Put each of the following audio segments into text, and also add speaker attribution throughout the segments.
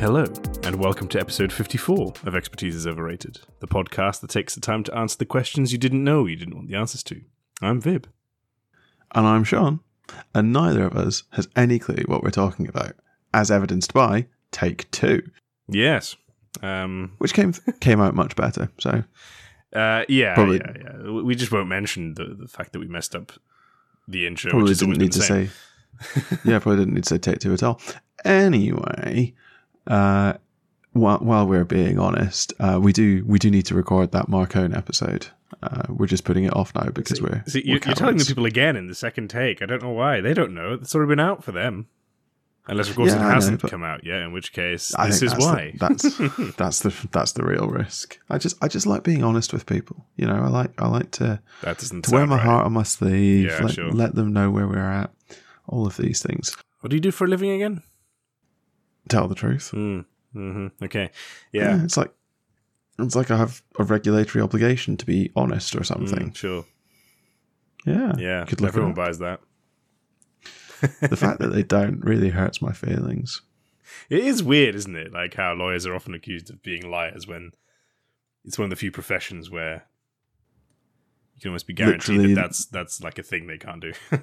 Speaker 1: Hello, and welcome to episode 54 of Expertise is Overrated, the podcast that takes the time to answer the questions you didn't know you didn't want the answers to. I'm Vib.
Speaker 2: And I'm Sean, and neither of us has any clue what we're talking about, as evidenced by Take Two,
Speaker 1: Yes. Um,
Speaker 2: which came came out much better. So
Speaker 1: uh, yeah,
Speaker 2: Probably-
Speaker 1: yeah, yeah. We just won't mention the, the fact that we messed up the intro.
Speaker 2: probably didn't need to say. yeah, probably didn't need to say Take Two at all. Anyway, uh, while while we're being honest, uh, we do we do need to record that Marcone episode. Uh, we're just putting it off now because
Speaker 1: See-
Speaker 2: we're,
Speaker 1: see,
Speaker 2: we're
Speaker 1: you're, you're telling the people again in the second take. I don't know why. They don't know. It's already been out for them. Unless, of course,
Speaker 2: Yeah,
Speaker 1: it
Speaker 2: know,
Speaker 1: hasn't
Speaker 2: but-
Speaker 1: come out yet, in which case,
Speaker 2: I
Speaker 1: this is
Speaker 2: that's
Speaker 1: why.
Speaker 2: The, that's that's the that's the real risk. I just I just like being honest with people. You know, I like I like to
Speaker 1: that doesn't
Speaker 2: to wear my
Speaker 1: right.
Speaker 2: heart on my sleeve.
Speaker 1: Yeah,
Speaker 2: let,
Speaker 1: sure.
Speaker 2: let them know where we're at. All of these things.
Speaker 1: What do you do for a living again?
Speaker 2: Tell the truth.
Speaker 1: Mm, hmm Okay. Yeah.
Speaker 2: it's like it's like I have a regulatory obligation to be honest or something.
Speaker 1: Mm, sure.
Speaker 2: Yeah,
Speaker 1: Yeah.
Speaker 2: Could
Speaker 1: Everyone buys that.
Speaker 2: the fact that they don't really hurts my feelings.
Speaker 1: It is weird, isn't it? Like how lawyers are often accused of being liars when it's one of the few professions where you can almost be guaranteed
Speaker 2: Literally-
Speaker 1: that that's that's like a thing they can't do.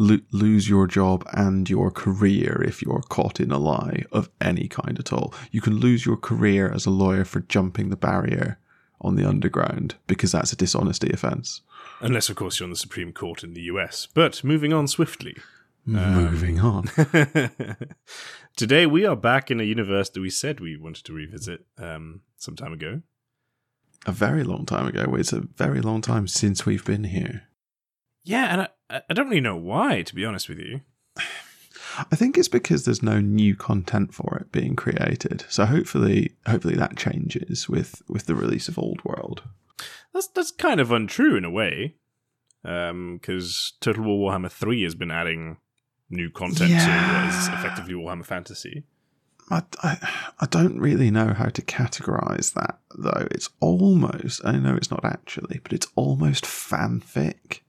Speaker 2: Lo- lose your job and your career if you're caught in a lie of any kind at all. You can lose your career as a lawyer for jumping the barrier on the underground because that's a dishonesty offence.
Speaker 1: Unless, of course, you're on the Supreme Court in the US. But moving on swiftly.
Speaker 2: Moving on.
Speaker 1: Today we are back in a universe that we said we wanted to revisit um, some time ago.
Speaker 2: A very long time ago. It's a very long time since we've been here.
Speaker 1: Yeah, and I, I don't really know why, to be honest with you.
Speaker 2: I think it's because there's no new content for it being created. So hopefully, hopefully that changes with with the release of Old World.
Speaker 1: That's that's kind of untrue in a way, um, because Total War Warhammer Three has been adding new content to what is effectively Warhammer Fantasy.
Speaker 2: I, I, I don't really know how to categorize that though. It's almost I know it's not actually, but it's almost fanfic.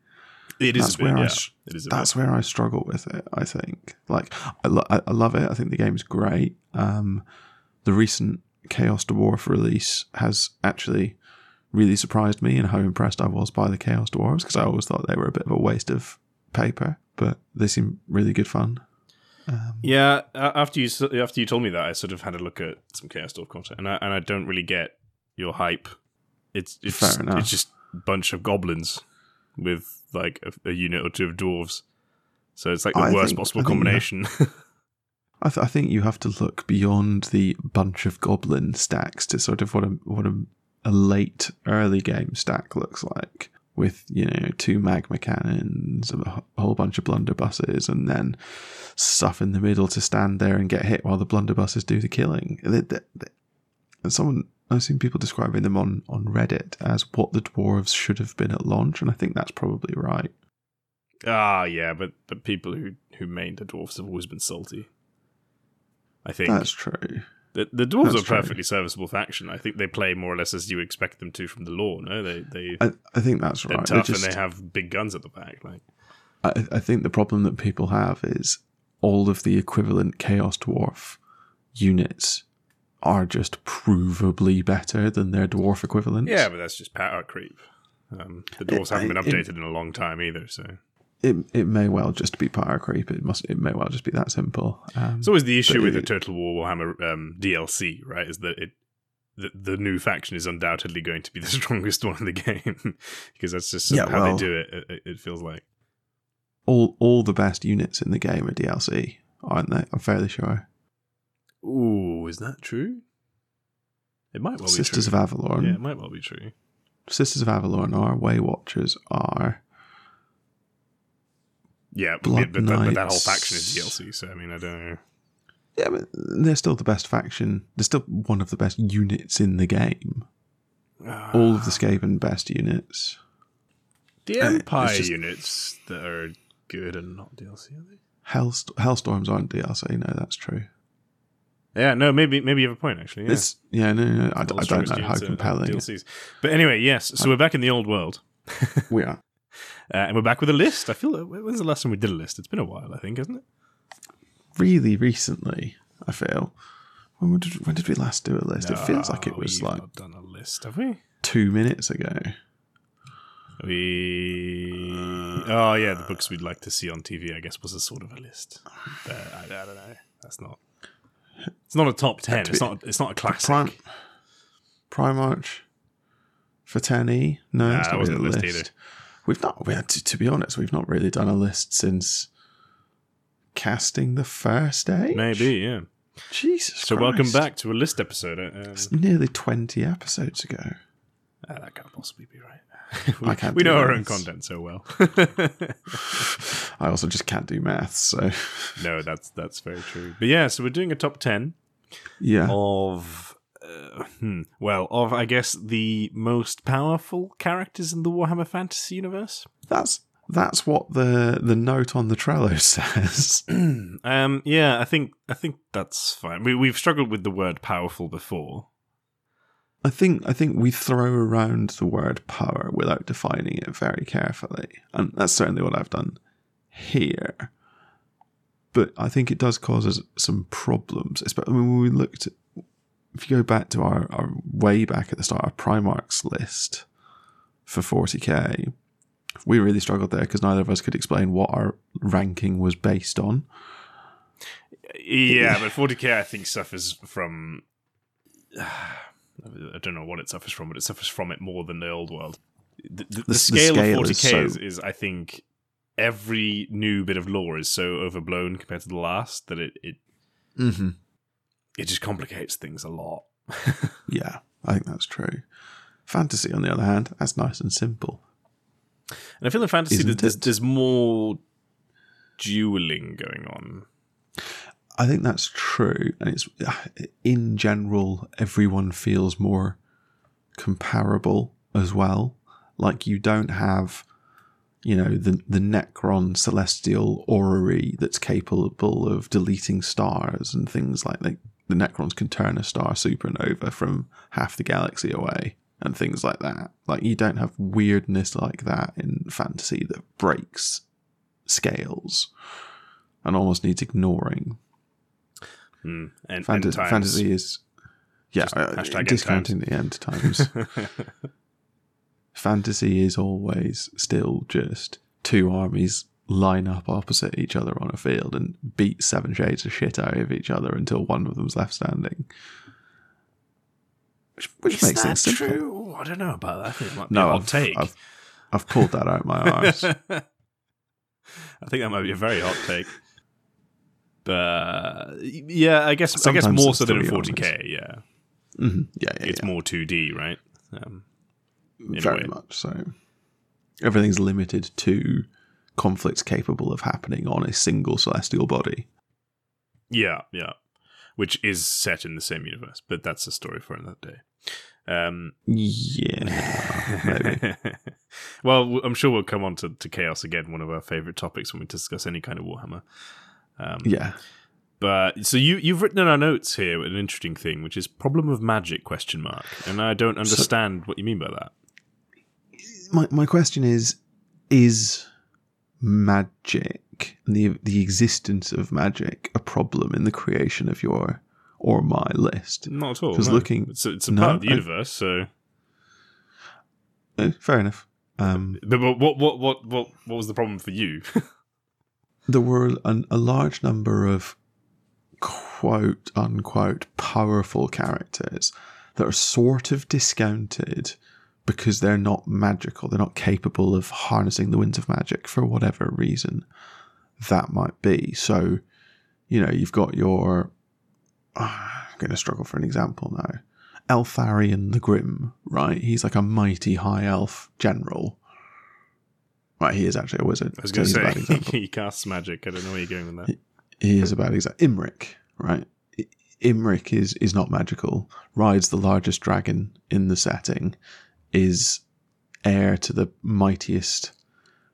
Speaker 1: It is
Speaker 2: That's
Speaker 1: a bit,
Speaker 2: where I
Speaker 1: yeah.
Speaker 2: s-
Speaker 1: it is
Speaker 2: That's
Speaker 1: bit.
Speaker 2: where I struggle with it. I think like I, lo- I I love it. I think the game is great. Um, the recent Chaos Dwarf release has actually really surprised me and how impressed I was by the Chaos Dwarves because I always thought they were a bit of a waste of paper, but they seem really good fun. Um,
Speaker 1: Yeah, after you after you told me that, I sort of had a look at some Chaos Dwarf content, and I and I don't really get your hype. It's it's
Speaker 2: Fair enough.
Speaker 1: it's just a bunch of goblins with like a, a unit or two of dwarves. So it's like the
Speaker 2: I
Speaker 1: worst
Speaker 2: think-
Speaker 1: possible
Speaker 2: I think have-
Speaker 1: combination.
Speaker 2: I, th- I think you have to look beyond the bunch of goblin stacks to sort of what a what a, a late early game stack looks like, with you know two magma cannons, and a whole bunch of blunderbusses, and then stuff in the middle to stand there and get hit while the blunderbusses do the killing. And someone I've seen people describing them on on Reddit as what the dwarves should have been at launch, and I think that's probably right.
Speaker 1: ah, yeah, but the people who who made the dwarves have always been salty. I think
Speaker 2: That's true.
Speaker 1: the, the dwarves
Speaker 2: that's
Speaker 1: are
Speaker 2: true.
Speaker 1: perfectly serviceable faction. I think they play more or less as you expect them to from the lore. No, they they
Speaker 2: I, I think that's
Speaker 1: they're
Speaker 2: right.
Speaker 1: tough
Speaker 2: just-
Speaker 1: and they have big guns at the back. Like
Speaker 2: I, I think the problem that people have is all of the equivalent Chaos Dwarf units are just provably better than their dwarf equivalents.
Speaker 1: Yeah, but that's just power creep. Um, the dwarves haven't been
Speaker 2: it-
Speaker 1: updated in a long time either, so
Speaker 2: it it may well just be power creep. It must it may well just be that simple. Um,
Speaker 1: it's always the issue with the
Speaker 2: it-
Speaker 1: Total War Warhammer um, DLC, right? Is that it the, the new faction is undoubtedly going to be the strongest one in the game because that's just
Speaker 2: Yeah,
Speaker 1: how
Speaker 2: well-
Speaker 1: they do it, it. It feels like.
Speaker 2: all all the best units in the game are DLC, aren't they? I'm fairly sure.
Speaker 1: Ooh, is that true? It might well be.
Speaker 2: Sisters
Speaker 1: be
Speaker 2: of
Speaker 1: true.
Speaker 2: Avelorn,
Speaker 1: Yeah, it might well be true.
Speaker 2: Sisters of Avelorn are Way Watchers are.
Speaker 1: Yeah, but,
Speaker 2: Blood
Speaker 1: but, that, but that whole faction is DLC, so I mean, I don't know.
Speaker 2: Yeah, but they're still the best faction. They're still one of the best units in the game. All of the Skaven best units.
Speaker 1: the
Speaker 2: uh,
Speaker 1: Empire
Speaker 2: just-
Speaker 1: units that are good and not DLC, are they?
Speaker 2: Hellst- Hellstorms aren't DLC. No, that's true.
Speaker 1: Yeah, no, maybe maybe you have a point actually. Yeah.
Speaker 2: It's yeah, no, no, no I, I don't know how
Speaker 1: are
Speaker 2: compelling. it-
Speaker 1: DLCs. But anyway, yes. So we're back in the old world,
Speaker 2: We are.
Speaker 1: uh, and we're back with a list. I feel when's the last time we did a list? It's been a while, I think, hasn't it?
Speaker 2: really recently, I feel. When did, when did we last do a list? it feels like it was like
Speaker 1: not done a list, have we?
Speaker 2: two minutes ago.
Speaker 1: We oh yeah, the books we'd like to see on TV. I guess was a sort of a list, but I, I don't know. That's not. It's not a top ten. It's not. It's not a classic.
Speaker 2: Prime, Primarch for 10e? No,
Speaker 1: Nah,
Speaker 2: it's
Speaker 1: that
Speaker 2: not
Speaker 1: wasn't
Speaker 2: really
Speaker 1: a list
Speaker 2: list. We've not, we had to, to be honest, we've not really done a list since casting the first age.
Speaker 1: Maybe yeah.
Speaker 2: Jesus
Speaker 1: So welcome back to a list episode. Um,
Speaker 2: It's nearly 20 episodes ago.
Speaker 1: ah, that can't possibly be right.
Speaker 2: I
Speaker 1: we
Speaker 2: can't
Speaker 1: we know our own content so well.
Speaker 2: I also just can't do maths, so
Speaker 1: no, that's that's very true. But yeah, so we're doing a top ten
Speaker 2: yeah.
Speaker 1: of uh, hmm, well, of I guess the most powerful characters in the Warhammer Fantasy universe.
Speaker 2: That's that's what the the note on the Trello says.
Speaker 1: um, yeah, I think I think that's fine. We we've struggled with the word powerful before.
Speaker 2: I think I think we throw around the word power without defining it very carefully, and that's certainly what I've done here. But I think it does cause us some problems. Especially when we looked, at, if you go back to our, our way back at the start, our Primarchs list for 40k, we really struggled there because neither of us could explain what our ranking was based on.
Speaker 1: Yeah, but 40k I think suffers from. I don't know what it suffers from, but it suffers from it more than the old world. The, the, the
Speaker 2: the
Speaker 1: scale,
Speaker 2: scale
Speaker 1: of 40k
Speaker 2: is so-
Speaker 1: is, is, I think, every new bit of lore is so overblown compared to the last that it it,
Speaker 2: Mm-hmm.
Speaker 1: it just complicates things a lot.
Speaker 2: Yeah, I think that's true. Fantasy, on the other hand, that's nice and simple.
Speaker 1: And I feel in fantasy that there's, there's more dueling going on.
Speaker 2: I think that's true, and it's in general everyone feels more comparable as well. Like you don't have, you know, the the Necron celestial orrery that's capable of deleting stars and things like that. The Necrons can turn a star supernova from half the galaxy away and things like that. Like you don't have weirdness like that in fantasy that breaks scales and almost needs ignoring.
Speaker 1: Hmm. And,
Speaker 2: Fanta-
Speaker 1: times.
Speaker 2: fantasy is yeah uh, discounting the end times fantasy is always still just two armies line up opposite each other on a field and beat seven shades of shit out of each other until one of them's left standing which, which
Speaker 1: Is
Speaker 2: makes
Speaker 1: that
Speaker 2: simple
Speaker 1: true? I don't know about that. I think it might be
Speaker 2: no
Speaker 1: a hot
Speaker 2: I've,
Speaker 1: take.
Speaker 2: I've, I've pulled that out of my arse
Speaker 1: I think that might be a very hot take. But yeah, I guess I guess more so than in 40k. Yeah,
Speaker 2: Mhm. yeah yeah,
Speaker 1: it's
Speaker 2: yeah.
Speaker 1: more 2D, right? Um,
Speaker 2: very much so everything's limited to conflicts capable of happening on a single celestial body
Speaker 1: yeah, yeah, which is set in the same universe, but that's a story for another day. Um,
Speaker 2: yeah
Speaker 1: well, I'm sure we'll come on to, to chaos again, one of our favorite topics when we discuss any kind of Warhammer. Um,
Speaker 2: yeah
Speaker 1: But so you you've written in our notes here an interesting thing, which is problem of magic question mark, and I don't understand what you mean by that.
Speaker 2: my my question is is magic and the the existence of magic a problem in the creation of your or my list
Speaker 1: Not at all.
Speaker 2: 'Cause
Speaker 1: no.
Speaker 2: looking-
Speaker 1: it's a, it's a
Speaker 2: no,
Speaker 1: part of the
Speaker 2: I-
Speaker 1: universe. So,
Speaker 2: Eh, fair enough um,
Speaker 1: but what what what what, what was the problem for you?
Speaker 2: there were an, a large number of quote unquote powerful characters that are sort of discounted because they're not magical they're not capable of harnessing the winds of magic for whatever reason that might be. So you know you've got your ah, i'm going to struggle for an example now. Eltharion the grim right? He's like a mighty high elf general right he is actually a wizard
Speaker 1: I was going
Speaker 2: he's a bad
Speaker 1: to
Speaker 2: example
Speaker 1: say he casts magic. I don't know where you're going with that.
Speaker 2: he is a bad example. Imrik, right? Imrik is is not magical. Rides the largest dragon in the setting. Is heir to the mightiest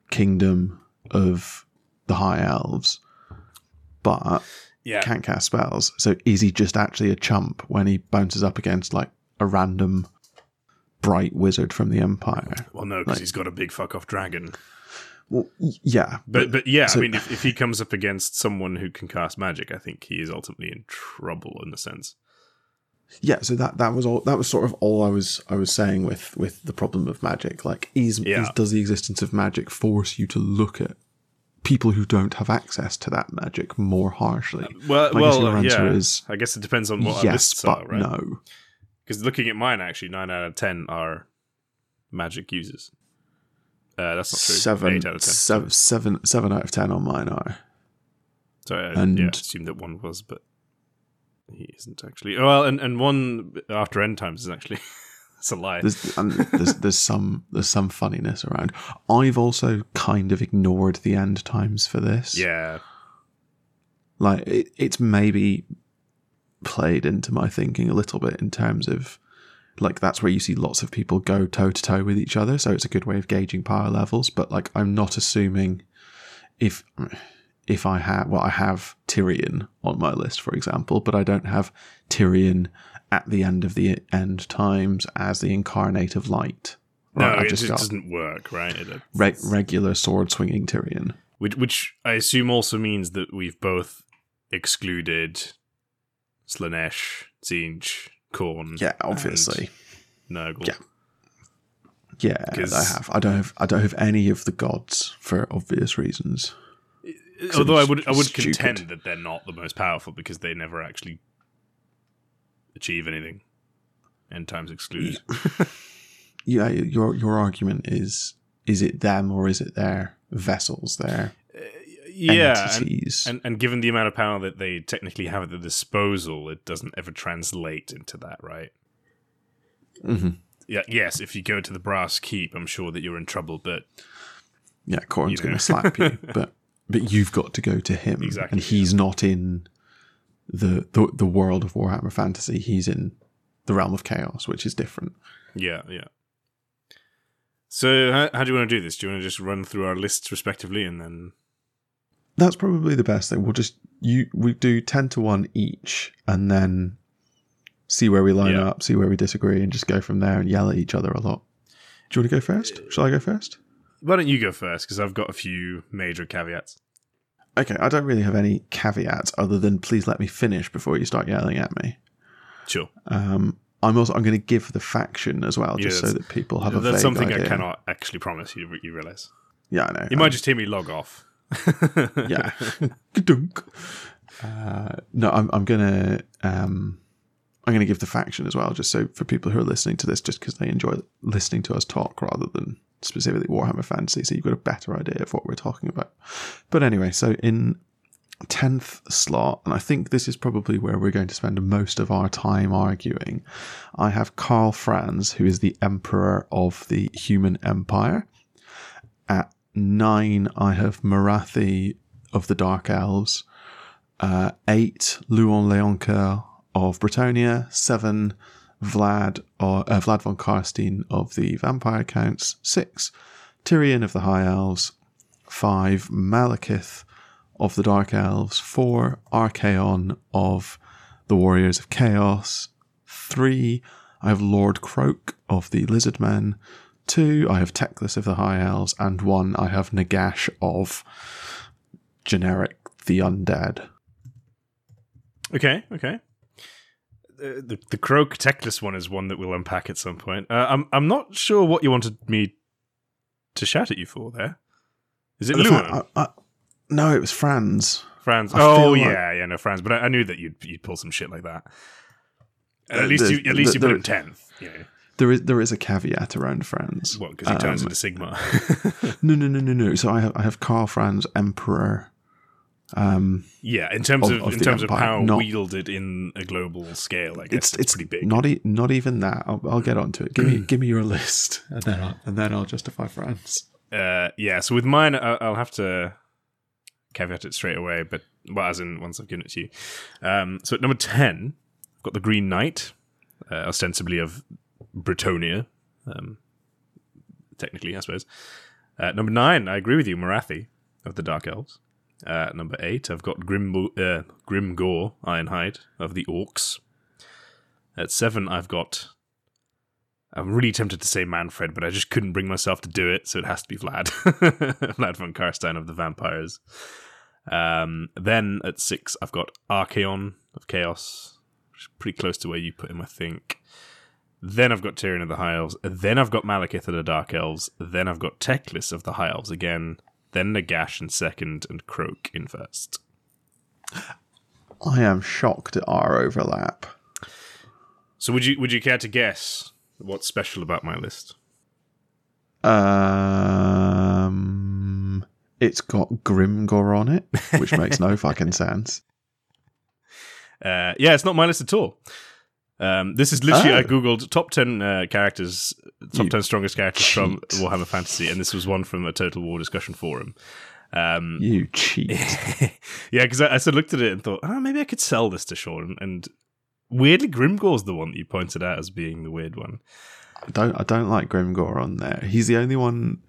Speaker 2: kingdom of the High Elves, but
Speaker 1: Yeah,
Speaker 2: can't cast spells. So is he just actually a chump when he bounces up against like a random bright wizard from the Empire?
Speaker 1: well, no, because
Speaker 2: like-
Speaker 1: he's got a big fuck off dragon.
Speaker 2: Well, yeah,
Speaker 1: But but yeah,
Speaker 2: so-
Speaker 1: I mean, if, if he comes up against someone who can cast magic, I think he is ultimately in trouble in the sense.
Speaker 2: yeah, so that that was all. That was sort of all I was I was saying with with the problem of magic. Like, is,
Speaker 1: Yeah.
Speaker 2: is does the existence of magic force you to look at people who don't have access to that magic more harshly?
Speaker 1: Well,
Speaker 2: I guess
Speaker 1: well,
Speaker 2: answer
Speaker 1: yeah.
Speaker 2: is
Speaker 1: I guess it depends on what
Speaker 2: yes, but
Speaker 1: are, right?
Speaker 2: no.
Speaker 1: Because looking at mine, actually, nine out of ten are magic users. Uh, that's not true.
Speaker 2: Seven,
Speaker 1: Eight out of ten.
Speaker 2: seven, seven, seven out of ten on mine are.
Speaker 1: Sorry, I
Speaker 2: and-
Speaker 1: yeah, assumed that one was, but he isn't actually. Well, and, and one after end times is actually it's a lie.
Speaker 2: There's, and there's there's some there's some funniness around. I've also kind of ignored the end times for this.
Speaker 1: yeah,
Speaker 2: like it, it's maybe played into my thinking a little bit in terms of like that's where you see lots of people go toe to toe with each other. So it's a good way of gauging power levels. But like i'm not assuming if if i have well i have tyrion on my list for example but i don't have tyrion at the end of the end times as the incarnate of light.
Speaker 1: No,
Speaker 2: Right,
Speaker 1: it
Speaker 2: just
Speaker 1: just
Speaker 2: got
Speaker 1: doesn't work, right?
Speaker 2: Re- regular sword swinging tyrion.
Speaker 1: Which, which I assume also means that we've both excluded Slaanesh, Tzeentch, Khorne,
Speaker 2: yeah obviously
Speaker 1: Nurgle.
Speaker 2: Yeah. Yeah,
Speaker 1: 'Cause-
Speaker 2: I have. I don't have. I don't have any of the gods for obvious reasons.
Speaker 1: Although I would, I would
Speaker 2: stupid.
Speaker 1: contend that they're not the most powerful because they never actually achieve anything. End times excluded.
Speaker 2: Yeah, your your argument is: is it them or is it their vessels, their
Speaker 1: yeah, and,
Speaker 2: entities?
Speaker 1: and and given the amount of power that they technically have at their disposal, it doesn't ever translate into that, right?
Speaker 2: Mhm.
Speaker 1: Yeah, yes. If you go to the brass keep, I'm sure that you're in trouble. But
Speaker 2: Yeah,
Speaker 1: Khorne's
Speaker 2: going to slap you, but but you've got to go to him,
Speaker 1: Exactly,
Speaker 2: and he's not in the, the the world of Warhammer Fantasy. He's in the realm of chaos, which is different.
Speaker 1: yeah, yeah. So how, how do you want to do this? Do you want to just run through our lists respectively, and then
Speaker 2: That's probably the best thing. We'll just you we do ten to one each, and then see where we line
Speaker 1: Yeah.
Speaker 2: up, see where we disagree, and just go from there and yell at each other a lot. Do you want to go first? Shall I go first?
Speaker 1: why don't you go first? Because I've got a few major caveats.
Speaker 2: Okay, I don't really have any caveats other than please let me finish before you start yelling at me.
Speaker 1: Sure.
Speaker 2: Um, I'm also I'm going to give the faction as well, just
Speaker 1: Yeah,
Speaker 2: so that people have a
Speaker 1: That's something
Speaker 2: idea.
Speaker 1: I cannot actually promise you. You realize
Speaker 2: Yeah, I know.
Speaker 1: you might just hear me log off.
Speaker 2: yeah. Uh, no, I'm I'm gonna um, I'm gonna give the faction as well, just so for people who are listening to this, just because they enjoy listening to us talk rather than specifically Warhammer Fantasy, so you've got a better idea of what we're talking about. But anyway, so in tenth slot, and I think this is probably where we're going to spend most of our time arguing. I have Karl Franz, who is the Emperor of the Human Empire. At nine, I have Morathi of the Dark Elves. Uh, eight, Louen Leoncoeur of Bretonnia. Seven, Vlad or uh, Vlad von Karstein of the Vampire Counts. Six, Tyrion of the High Elves. Five, Malekith of the Dark Elves. Four, Archaon of the Warriors of Chaos. Three, I have Lord Kroak of the Lizard Men. Two, I have Teclis of the High Elves. And one, I have Nagash of generic the Undead.
Speaker 1: Okay, okay. The, the the Kroak Teclis one is one that we'll unpack at some point. Uh, I'm I'm not sure what you wanted me to shout at you for there. Is it
Speaker 2: The
Speaker 1: Luo?
Speaker 2: fa- I- I- no, it was Franz.
Speaker 1: Franz.
Speaker 2: I
Speaker 1: Oh
Speaker 2: feel like-
Speaker 1: yeah, yeah, no Franz. But I, I knew that you'd you'd pull some shit like that. At
Speaker 2: Uh,
Speaker 1: least
Speaker 2: the-
Speaker 1: you at least
Speaker 2: the-
Speaker 1: you put him tenth. You know,
Speaker 2: There is there is a caveat around Franz.
Speaker 1: what? Because he turns
Speaker 2: Um,
Speaker 1: into Sigmar.
Speaker 2: No, no, no, no, no. So I have I have Karl Franz Emperor. Um,
Speaker 1: yeah, in terms
Speaker 2: Of-
Speaker 1: of,
Speaker 2: of
Speaker 1: in terms of
Speaker 2: Empire,
Speaker 1: how
Speaker 2: not-
Speaker 1: wielded in a global scale, I guess
Speaker 2: it's
Speaker 1: it's,
Speaker 2: it's
Speaker 1: pretty big.
Speaker 2: Not e- not even that. I'll, I'll get onto it. Give me give me your list, and then I'll, and then I'll justify Franz.
Speaker 1: Uh, yeah, so with mine, I- I'll have to caveat it straight away, but well, as in once I've given it to you. Um, so at number ten, I've got the Green Knight, uh, ostensibly of Bretonnia, um, technically, I suppose. Uh, number nine, I agree with you, Morathi of the Dark Elves. Uh, number eight, I've got Grim uh, Grimgor Ironhide of the Orcs. At seven, I've got I'm really tempted to say Manfred, but I just couldn't bring myself to do it, so it has to be Vlad. Vlad von Karstein of the Vampires. Um, then at six, I've got Archaon of Chaos, pretty close to where you put him, I think. Then I've got Tyrion of the High Elves. Then I've got Malekith of the Dark Elves. Then I've got Teclis of the High Elves again. Then Nagash in second and Kroak in first.
Speaker 2: I am shocked at our overlap.
Speaker 1: So would you would you care to guess what's special about my list?
Speaker 2: Um, it's got Grimgor on it, which makes no fucking sense.
Speaker 1: Uh, yeah, it's not my list at all. Um, this is literally
Speaker 2: Oh.
Speaker 1: I googled top ten uh, characters, top
Speaker 2: You
Speaker 1: ten strongest characters from. Warhammer Fantasy, and this was one from a Total War discussion forum. Um,
Speaker 2: You cheat.
Speaker 1: yeah, because I, I sort of looked at it and thought, oh, maybe I could sell this to Sean. And weirdly, Grimgor's the one that you pointed out as being the weird one.
Speaker 2: I don't. I don't like Grimgor on there. He's the only one.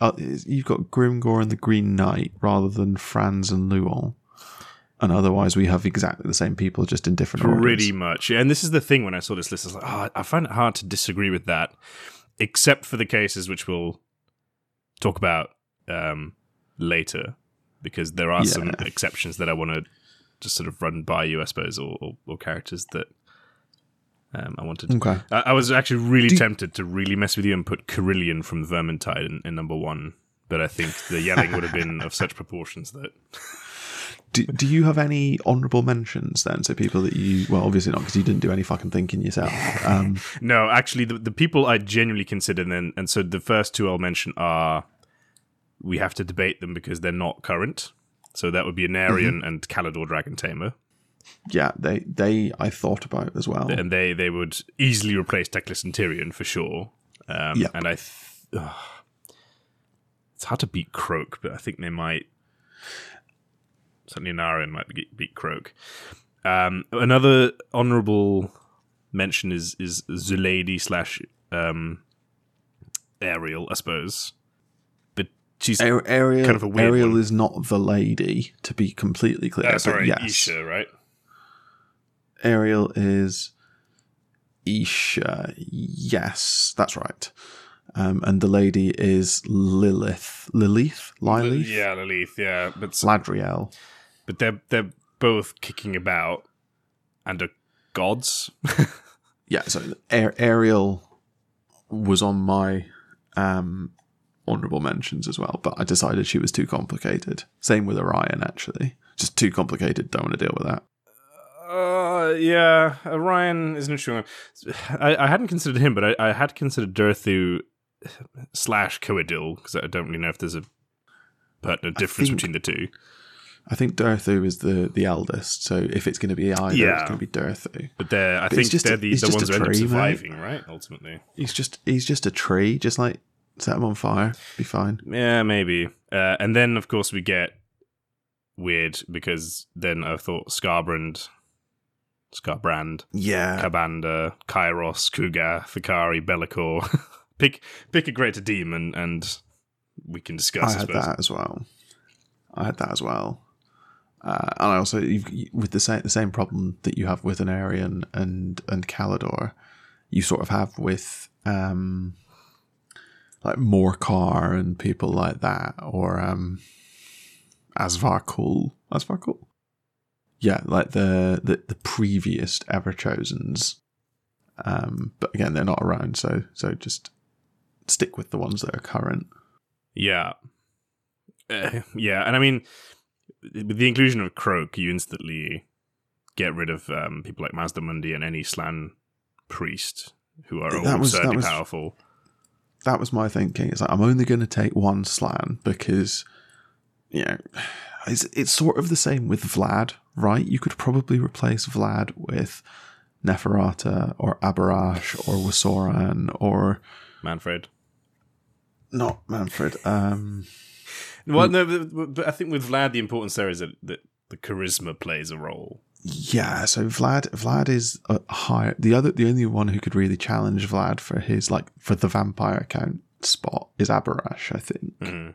Speaker 2: Uh, you've got Grimgor and the Green Knight rather than Franz and Luol. And otherwise, we have exactly the same people, just in different
Speaker 1: Pretty
Speaker 2: orders.
Speaker 1: much. Yeah, and this is the thing when I saw this list, I was like, oh, I find it hard to disagree with that, except for the cases which we'll talk about um, later, because there are some exceptions that I want to just sort of run by you, I suppose, or, or, or characters that um, I wanted.
Speaker 2: Okay.
Speaker 1: I, I was actually really
Speaker 2: Do-
Speaker 1: tempted to really mess with you and put Kerillian from Vermintide in, in number one, but I think the yelling would have been of such proportions that
Speaker 2: Do, do you have any honourable mentions then? So people that you well, obviously not because you didn't do any fucking thinking yourself. Um,
Speaker 1: No, actually, the, the people I genuinely consider, and then, and so the first two I'll mention are we have to debate them because they're not current. So that would be Aenarion and Caledor Dragon Tamer,
Speaker 2: yeah, they they I thought about as well.
Speaker 1: and they they would easily replace Teclis and Tyrion for sure. Um,
Speaker 2: Yep.
Speaker 1: And I, th- it's hard to beat Kroak, but I think they might. Certainly, Aenarion might be- beat Kroak. Um, another honourable mention is is Zulady slash um, Ariel, I suppose. But she's
Speaker 2: A- Ariel,
Speaker 1: kind of a weird
Speaker 2: Ariel
Speaker 1: one.
Speaker 2: is not the lady, to be completely clear.
Speaker 1: uh, sorry,
Speaker 2: yes,
Speaker 1: Isha, right?
Speaker 2: Ariel is Isha. Yes, that's right. Um, and the lady is Lileath. Lileath? Lileath?
Speaker 1: Yeah, Lileath. Yeah, but
Speaker 2: Ladriel.
Speaker 1: But they're they're both kicking about and are gods.
Speaker 2: Yeah, so A- Ariel was on my um, honorable mentions as well, but I decided she was too complicated. Same with Orion, actually. Just too complicated. Don't want to deal with that.
Speaker 1: Uh, yeah, Orion is an interesting one. I, I hadn't considered him, but I, I had considered Durthu slash Coeddil because I don't really know if there's a pertinent difference between the two.
Speaker 2: I think Durthu is the, the eldest, so if it's going to be either,
Speaker 1: Yeah.
Speaker 2: it's going to be Durthu.
Speaker 1: But they're, I
Speaker 2: But
Speaker 1: think
Speaker 2: just
Speaker 1: they're the, the ones who end up
Speaker 2: tree, mate.
Speaker 1: surviving, right? Ultimately.
Speaker 2: He's just he's just a tree, just like set him on fire, be fine.
Speaker 1: Yeah, maybe. Uh, and then, of course, we get weird because then I thought Skarbrand, Skarbrand,
Speaker 2: Yeah,
Speaker 1: Ka'Bandha, Kairos, Ku'gath, Fikari, Be'lakor. pick pick a greater demon and we can discuss.
Speaker 2: I had that as well. I had that as well. Uh, and I also with the same the same problem that you have with Aenarion and and Caledor, you sort of have with um like Morcar and people like that, or um Asavar Kul. Asvarkul? Yeah, like the the, the previous ever chosens. Um, but again, they're not around, so so just stick with the ones that are current.
Speaker 1: Yeah. Uh, yeah, and I mean, with the inclusion of Kroak, you instantly get rid of um, people like Mazdamundi and any Slann priest who are all absurdly
Speaker 2: was-
Speaker 1: powerful.
Speaker 2: that was my thinking. It's like I'm only going to take one Slann because, you know, it's it's sort of the same with Vlad, right? You could probably replace Vlad with Neferata or Abhorash or W'soran or
Speaker 1: Manfred.
Speaker 2: not Manfred. Um,
Speaker 1: Well,
Speaker 2: Hmm.
Speaker 1: no, but, but I think with Vlad, the importance there is that, that the charisma plays a role.
Speaker 2: yeah, so Vlad Vlad is a higher. The other, the only one who could really challenge Vlad for his like for the vampire count spot is Abhorash, I think.
Speaker 1: Mhm.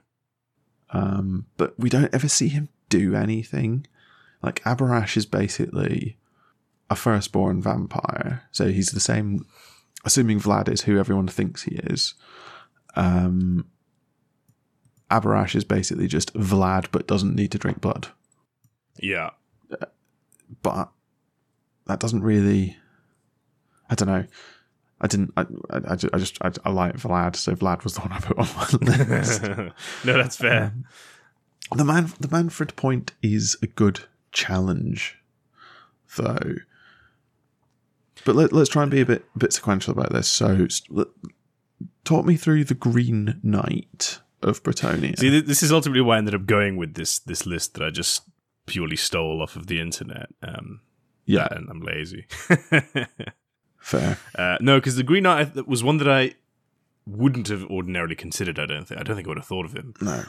Speaker 2: Um, but we don't ever see him do anything. Like Abhorash is basically a firstborn vampire, so he's the same. Assuming Vlad is who everyone thinks he is, um, Abhorash is basically just Vlad, but doesn't need to drink blood.
Speaker 1: Yeah.
Speaker 2: But that doesn't really. I don't know. I didn't. I, I, I just. I, I like Vlad, so Vlad was the one I put on my list.
Speaker 1: no, that's fair.
Speaker 2: Um, the man, the Manfred point is a good challenge, though. But let, let's try and be a bit bit sequential about this. So, talk me through the Green Knight of Bretonnia.
Speaker 1: See, this is ultimately why I ended up going with this this list that I just purely stole off of the internet. Um,
Speaker 2: yeah,
Speaker 1: and I'm lazy.
Speaker 2: fair.
Speaker 1: uh, no, because the Green Knight was one that I wouldn't have ordinarily considered. I don't think. I don't think I would have thought of him.
Speaker 2: No,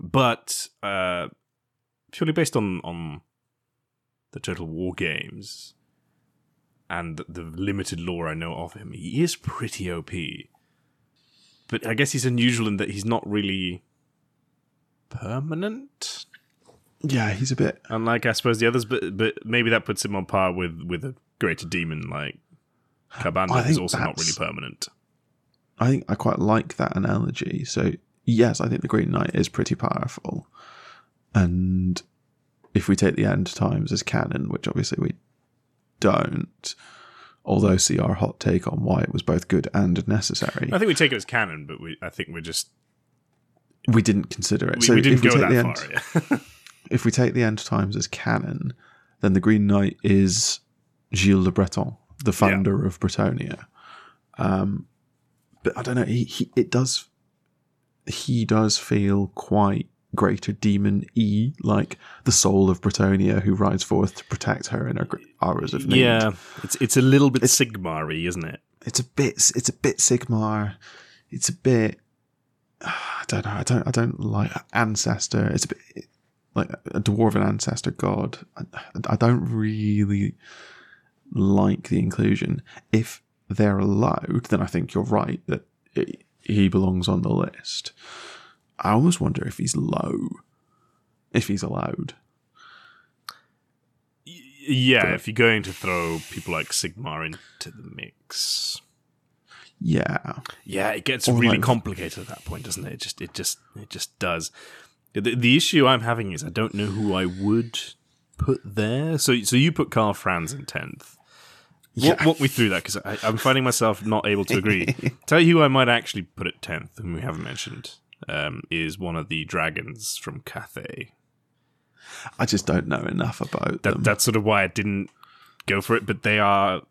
Speaker 1: but uh, purely based on on the Total War games and the limited lore I know of him, he is pretty OP. But I guess he's unusual in that he's not really permanent,
Speaker 2: yeah, he's a bit.
Speaker 1: unlike I suppose the others. But but maybe that puts him on par with with a greater demon like Ka'Bandha, who's also not really permanent.
Speaker 2: I think I quite like that analogy. So yes, I think the Green Knight is pretty powerful, and if we take the end times as canon, which obviously we don't, although see our hot take on why it was both good and necessary,
Speaker 1: I think we take it as canon, but we I think we're just
Speaker 2: we didn't consider it.
Speaker 1: we,
Speaker 2: so
Speaker 1: we didn't
Speaker 2: if we
Speaker 1: go
Speaker 2: take
Speaker 1: that
Speaker 2: the
Speaker 1: far.
Speaker 2: end,
Speaker 1: yeah.
Speaker 2: if we take the end times as canon, then the Green Knight is Gilles Le Breton, the founder of Bretonnia. Um, but I don't know. He, he it does. He does feel quite greater demon e, like the soul of Bretonnia, who rides forth to protect her in her hours of need.
Speaker 1: Yeah, it's it's a little bit Sigmar-y, isn't it?
Speaker 2: it's a bit. It's a bit Sigmar. It's a bit. I don't know. I don't. I don't like ancestor. It's a bit like a dwarven ancestor god. I, I don't really like the inclusion. If they're allowed, then I think you're right that it, he belongs on the list. I almost wonder if he's low, if he's allowed.
Speaker 1: Yeah, if you're going to throw people like Sigmar into the mix,
Speaker 2: Yeah,
Speaker 1: yeah, it gets
Speaker 2: Or
Speaker 1: really
Speaker 2: like-
Speaker 1: complicated at that point, doesn't it? It just, it just, it just does. The, the issue I'm having is I don't know who I would put there. So, so you put Karl Franz in tenth. Walk,
Speaker 2: Yeah.
Speaker 1: walk me through that because I'm finding myself not able to agree. Tell you who I might actually put at tenth, and we haven't mentioned, um, is one of the dragons from Cathay.
Speaker 2: I just don't know enough about
Speaker 1: That
Speaker 2: them.
Speaker 1: that's sort of why I didn't go for it. But they are,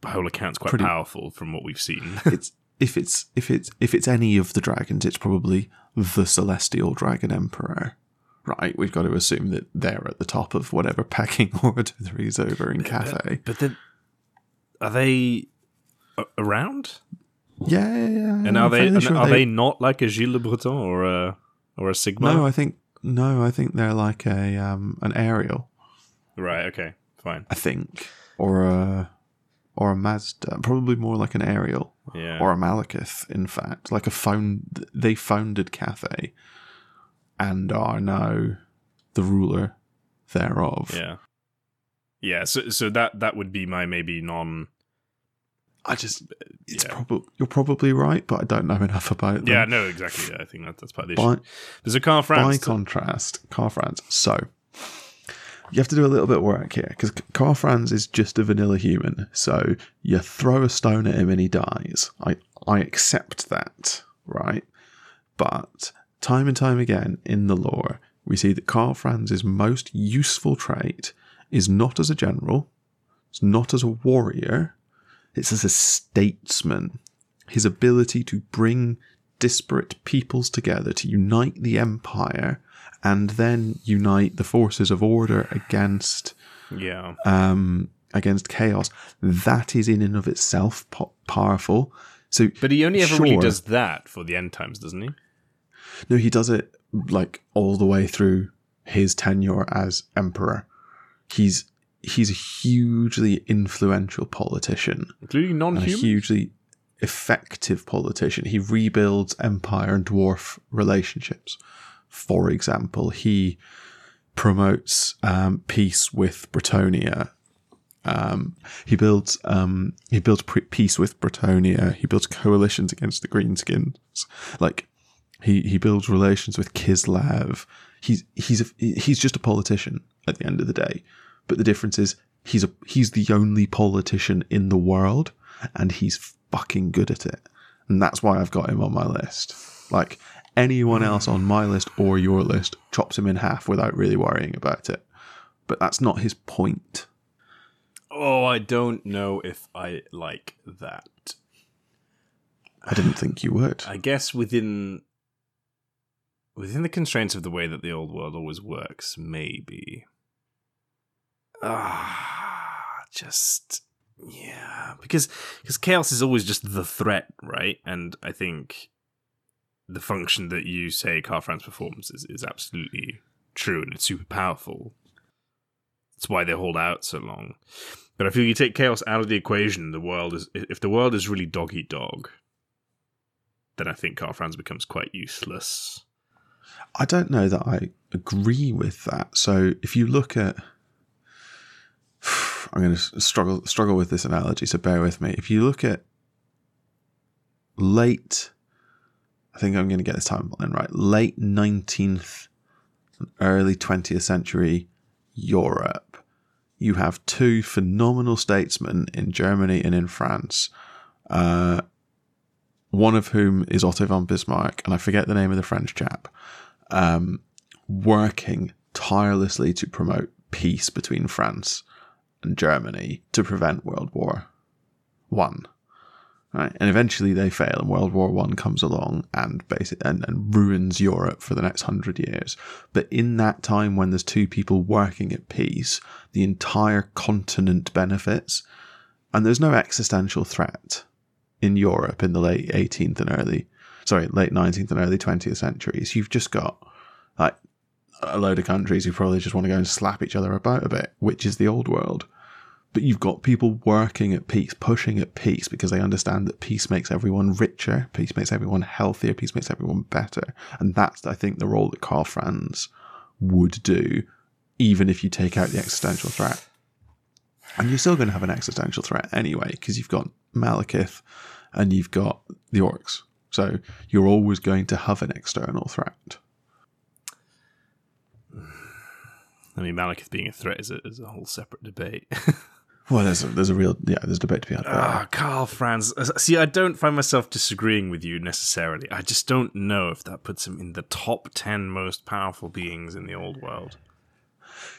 Speaker 1: by whole accounts, quite
Speaker 2: Pretty-
Speaker 1: powerful from what we've seen.
Speaker 2: it's if it's if it's if it's any of the dragons, it's probably the celestial dragon emperor. Right, we've got to assume that they're at the top of whatever pecking order there is over in Cathay.
Speaker 1: but then, are they around?
Speaker 2: Yeah, yeah, yeah.
Speaker 1: And are they
Speaker 2: fairly
Speaker 1: and
Speaker 2: sure
Speaker 1: are they, not like a Gilles Le Breton or a or a Sigmar?
Speaker 2: No, I think no, I think they're like a um an aerial.
Speaker 1: right. Okay. Fine.
Speaker 2: I think, or a or a Mazda, probably more like an aerial.
Speaker 1: Yeah.
Speaker 2: or a Malekith, in fact, like a found. They founded Cathay, and are now the ruler thereof.
Speaker 1: yeah. Yeah. So so that that would be my maybe non.
Speaker 2: I just, it's
Speaker 1: Yeah.
Speaker 2: probably you're probably right, but I don't know enough about them.
Speaker 1: Yeah. No. Exactly. Yeah, I think that, that's part of the
Speaker 2: By,
Speaker 1: issue. There's a car
Speaker 2: by
Speaker 1: France.
Speaker 2: contrast, Karl Franz. So you have to do a little bit of work here because Karl Franz is just a vanilla human. So you throw a stone at him and he dies. I I accept that, right? But time and time again in the lore, we see that Karl Franz's most useful trait is not as a general, it's not as a warrior, it's as a statesman. His ability to bring disparate peoples together, to unite the empire, and then unite the forces of order against
Speaker 1: yeah.
Speaker 2: um, against chaos. That is in and of itself po- powerful. So,
Speaker 1: But he only ever really does that for the end times, doesn't he?
Speaker 2: no, he does it like all the way through his tenure as emperor. He's he's a hugely influential politician
Speaker 1: Including non-human.
Speaker 2: hugely effective politician. He rebuilds empire and dwarf relationships. For example, he promotes um, peace with Bretonnia. Um, he builds um, he builds pre- peace with Bretonnia. He builds coalitions against the Greenskins. Like he he builds relations with Kislev. He's he's a, he's just a politician at the end of the day. But the difference is he's a he's the only politician in the world, and he's fucking good at it, and that's why I've got him on my list. Like anyone else on my list or your list chops him in half without really worrying about it. But that's not his point.
Speaker 1: Oh, I don't know if I like that.
Speaker 2: I didn't think you would.
Speaker 1: I guess within within the constraints of the way that the old world always works, maybe. Ah, just yeah, because because chaos is always just the threat, right? And I think the function that you say Karl Franz performs is, is absolutely true and it's super powerful. That's why they hold out so long. But I feel you take chaos out of the equation, the world is if the world is really dog eat dog, then I think Karl Franz becomes quite useless.
Speaker 2: I don't know that I agree with that. So if you look at I'm going to struggle struggle with this analogy, so bear with me. If you look at late I think I'm going to get this timeline right. Late 19th early 20th century Europe, you have two phenomenal statesmen in Germany and in France, uh, one of whom is Otto von Bismarck, and I forget the name of the French chap, um, working tirelessly to promote peace between France and Germany to prevent World War One. Right? And eventually they fail, and World War One comes along and basically and, and ruins Europe for the next hundred years. But in that time, when there's two people working at peace, the entire continent benefits, and there's no existential threat in Europe in the late 18th and early, sorry, late 19th and early 20th centuries. You've just got like a load of countries who probably just want to go and slap each other about a bit, which is the old world but you've got people working at peace, pushing at peace because they understand that peace makes everyone richer, peace makes everyone healthier, peace makes everyone better. And that's, I think, the role that Karl Franz would do, even if you take out the existential threat. And you're still going to have an existential threat anyway, because you've got Malekith and you've got the orcs. So you're always going to have an external threat.
Speaker 1: I mean, Malekith being a threat is a, is a whole separate debate.
Speaker 2: Well, there's a, there's a real yeah, there's a debate to be had.
Speaker 1: Ah, Karl Franz. See, I don't find myself disagreeing with you necessarily. I just don't know if that puts him in the top ten most powerful beings in the old world.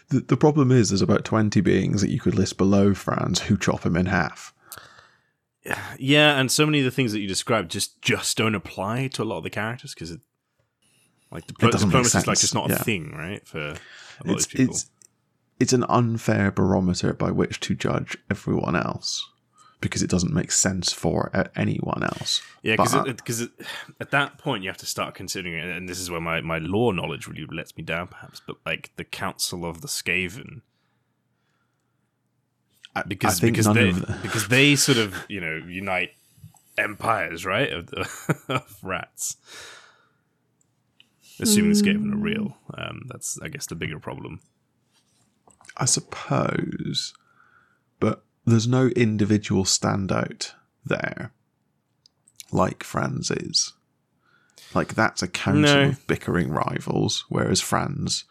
Speaker 2: The, the problem is, there's about twenty beings that you could list below Franz who chop him in half.
Speaker 1: Yeah, and so many of the things that you described just just don't apply to a lot of the characters because it, like
Speaker 2: make
Speaker 1: diplomacy is like just not
Speaker 2: yeah.
Speaker 1: a thing, right? For a lot
Speaker 2: It's
Speaker 1: of people.
Speaker 2: it's it's an unfair barometer by which to judge everyone else because it doesn't make sense for uh, anyone else.
Speaker 1: Yeah, because at that point you have to start considering, it, and this is where my, my lore knowledge really lets me down, perhaps. But like the Council of the Skaven, because because they
Speaker 2: the,
Speaker 1: because they sort of you know unite empires, right? Of, the, of rats. Assuming the Skaven are real, um, that's I guess the bigger problem.
Speaker 2: I suppose, but there's no individual standout there like Franz is. Like that's a council
Speaker 1: No.
Speaker 2: of bickering rivals, whereas Franz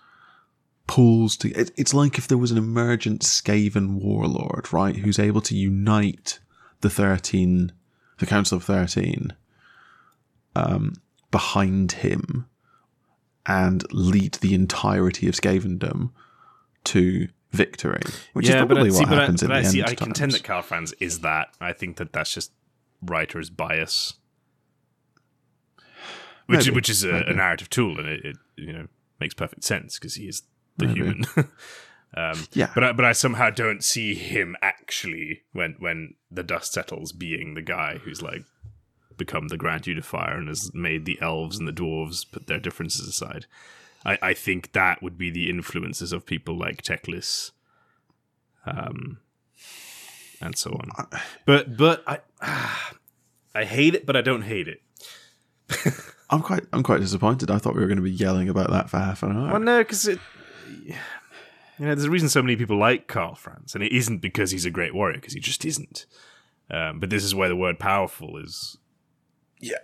Speaker 2: pulls to. It, it's like if there was an emergent Skaven warlord, right, who's able to unite the thirteen, the Council of Thirteen, um, behind him, and lead the entirety of Skavendom to victory, which is probably what
Speaker 1: see, I,
Speaker 2: happens
Speaker 1: but
Speaker 2: in
Speaker 1: I
Speaker 2: the
Speaker 1: see.
Speaker 2: end
Speaker 1: I contend that Karl Franz is that. I think that that's just writer's bias, which
Speaker 2: Maybe,
Speaker 1: which is a, a narrative tool, and it, it you know makes perfect sense because he is the
Speaker 2: Maybe.
Speaker 1: human. um,
Speaker 2: Yeah.
Speaker 1: but I, but I somehow don't see him actually when when the dust settles being the guy who's like become the grand unifier and has made the elves and the dwarves put their differences aside. I, I think that would be the influences of people like Teclis, um, and so on. But but I I hate it, but I don't hate it.
Speaker 2: I'm quite I'm quite disappointed. I thought we were going to be yelling about that for half an hour.
Speaker 1: Well, no, because it. You know, there's a reason so many people like Karl Franz, and it isn't because he's a great warrior, because he just isn't. Um, but this is where the word "powerful" is.
Speaker 2: Yeah.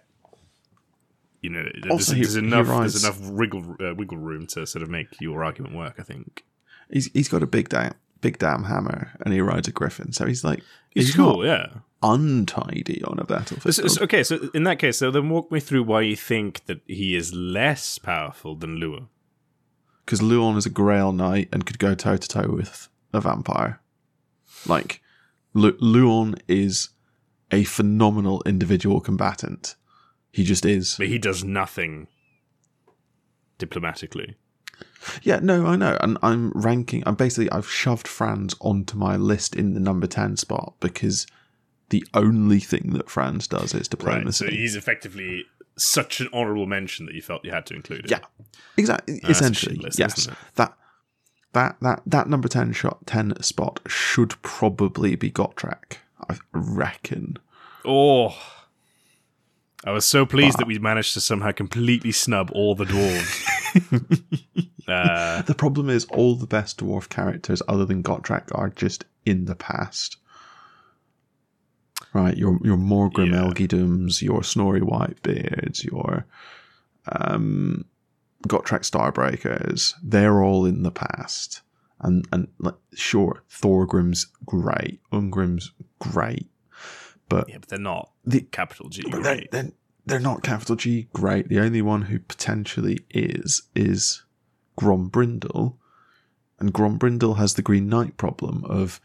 Speaker 1: You know, there's,
Speaker 2: Also, he-
Speaker 1: there's
Speaker 2: he
Speaker 1: enough there's enough wriggle uh, wiggle room to sort of make your argument work. I think.
Speaker 2: He's he's got a big doubt. big damn hammer, and he rides a griffin. So he's like
Speaker 1: He's,
Speaker 2: he's
Speaker 1: cool,
Speaker 2: not
Speaker 1: yeah.
Speaker 2: untidy on a battlefield.
Speaker 1: So- so- okay, so in that case, so then walk me through why you think that he is less powerful than Lua.
Speaker 2: because Louen is a Grail Knight and could go toe to toe with a vampire. Like, Lu- Louen is a phenomenal individual combatant. He just is.
Speaker 1: But he does nothing diplomatically.
Speaker 2: Yeah, no, I know. And I'm ranking, I'm basically, I've shoved Franz onto my list in the number 10 spot because the only thing that Franz does is
Speaker 1: Right.
Speaker 2: diplomacy.
Speaker 1: So he's effectively such an honourable mention that you felt you had to include it.
Speaker 2: Yeah, exactly. Essentially,
Speaker 1: list,
Speaker 2: yes. That that that that number ten shot ten spot should probably be Gotrek. I reckon.
Speaker 1: Oh. I was so pleased that we managed to somehow completely snub all the dwarves. uh,
Speaker 2: The problem is all the best dwarf characters other than Gotrek are just in the past. Right, your your Morgrim
Speaker 1: Yeah.
Speaker 2: Elgidums, your Snorri Whitebeards, your um, Gotrek Starbreakers, they're all in the past. And and like, sure, Thorgrim's great, Ungrim's great, but
Speaker 1: yeah, but they're not
Speaker 2: the
Speaker 1: capital G.
Speaker 2: but they're, they're, they're not capital G great. The only one who potentially is is Grombrindle, and Grombrindle has the Green Knight problem of